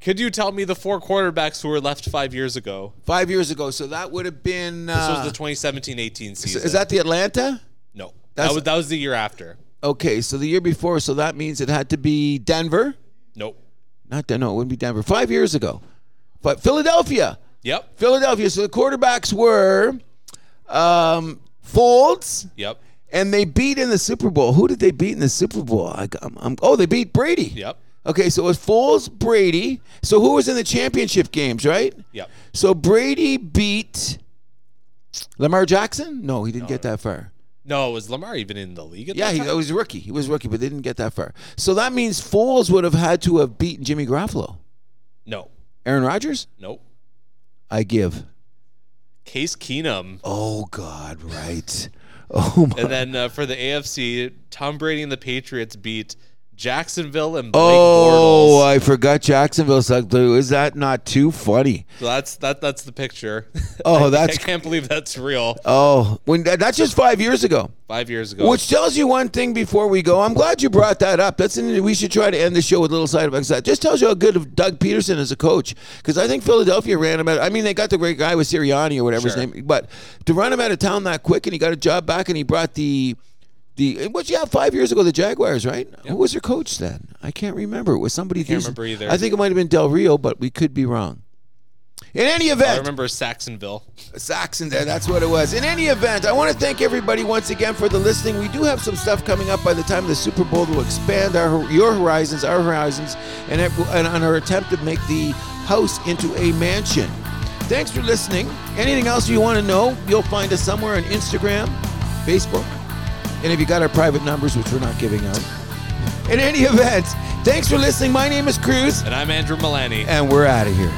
[SPEAKER 2] Could you tell me the four quarterbacks who were left five years ago?
[SPEAKER 1] five years ago. So that would have been.
[SPEAKER 2] This
[SPEAKER 1] Uh,
[SPEAKER 2] was the 2017-18 season.
[SPEAKER 1] is that the Atlanta?
[SPEAKER 2] no?
[SPEAKER 1] That's
[SPEAKER 2] That was, that was the year after.
[SPEAKER 1] okay. So the year before, so that means it had to be Denver.
[SPEAKER 2] Nope.
[SPEAKER 1] Not Den- no, it wouldn't be Denver. Five years ago, but Philadelphia.
[SPEAKER 2] Yep.
[SPEAKER 1] Philadelphia. So the quarterbacks were um, Foles,
[SPEAKER 2] Yep.
[SPEAKER 1] and they beat in the Super Bowl. Who did they beat in the Super Bowl? I, I'm, I'm, oh, they beat Brady.
[SPEAKER 2] Yep.
[SPEAKER 1] Okay, so it was Foles, Brady. So who was in the championship games, right?
[SPEAKER 2] Yep.
[SPEAKER 1] So Brady beat Lamar Jackson. No, he didn't get that far.
[SPEAKER 2] No, was Lamar even in the league? At the end?
[SPEAKER 1] Yeah,
[SPEAKER 2] that
[SPEAKER 1] he was a rookie. He was a rookie, but they didn't get that far. So that means Foles would have had to have beaten Jimmy Garoppolo.
[SPEAKER 2] No.
[SPEAKER 1] Aaron Rodgers.
[SPEAKER 2] Nope.
[SPEAKER 1] I give.
[SPEAKER 2] Case Keenum.
[SPEAKER 1] Oh God, right. [LAUGHS] Oh my.
[SPEAKER 2] And then uh, for the AFC, Tom Brady and the Patriots beat Jacksonville and Blake
[SPEAKER 1] Oh,
[SPEAKER 2] Bortles.
[SPEAKER 1] I forgot Jacksonville sucked. Is that not too funny?
[SPEAKER 2] So that's that. That's the picture. [LAUGHS]
[SPEAKER 1] Oh,
[SPEAKER 2] I
[SPEAKER 1] that's
[SPEAKER 2] can't believe that's real.
[SPEAKER 1] oh, when that's just five years ago.
[SPEAKER 2] Five years ago.
[SPEAKER 1] Which tells you one thing before we go. I'm glad you brought that up. That's an, we should try to end the show with a little side effects. That just tells you how good of Doug Pederson is a coach. Because I think Philadelphia ran him out. I mean, they got the great guy with Sirianni or whatever
[SPEAKER 2] Sure.
[SPEAKER 1] his name, but to run him out of town that quick and he got a job back and he brought the the what you have five years ago the Jaguars right? Who was their coach then? I can't remember. It was somebody.
[SPEAKER 2] I Can't
[SPEAKER 1] decent.
[SPEAKER 2] remember either.
[SPEAKER 1] I think it might have been Del Rio, but we could be wrong. In any event, I
[SPEAKER 2] remember Saxonville.
[SPEAKER 1] Saxon. That's what it was. In any event, I want to thank everybody once again for the listening. We do have some stuff coming up by the time the Super Bowl will expand our your horizons, our horizons, and, it- and on our attempt to make the house into a mansion. Thanks for listening. Anything else you want to know, you'll find us somewhere on Instagram, Facebook, and if you got our private numbers, which we're not giving out. In any event, thanks for listening. My name is Cruz,
[SPEAKER 2] And I'm Andrew Milani.
[SPEAKER 1] and we're out of here.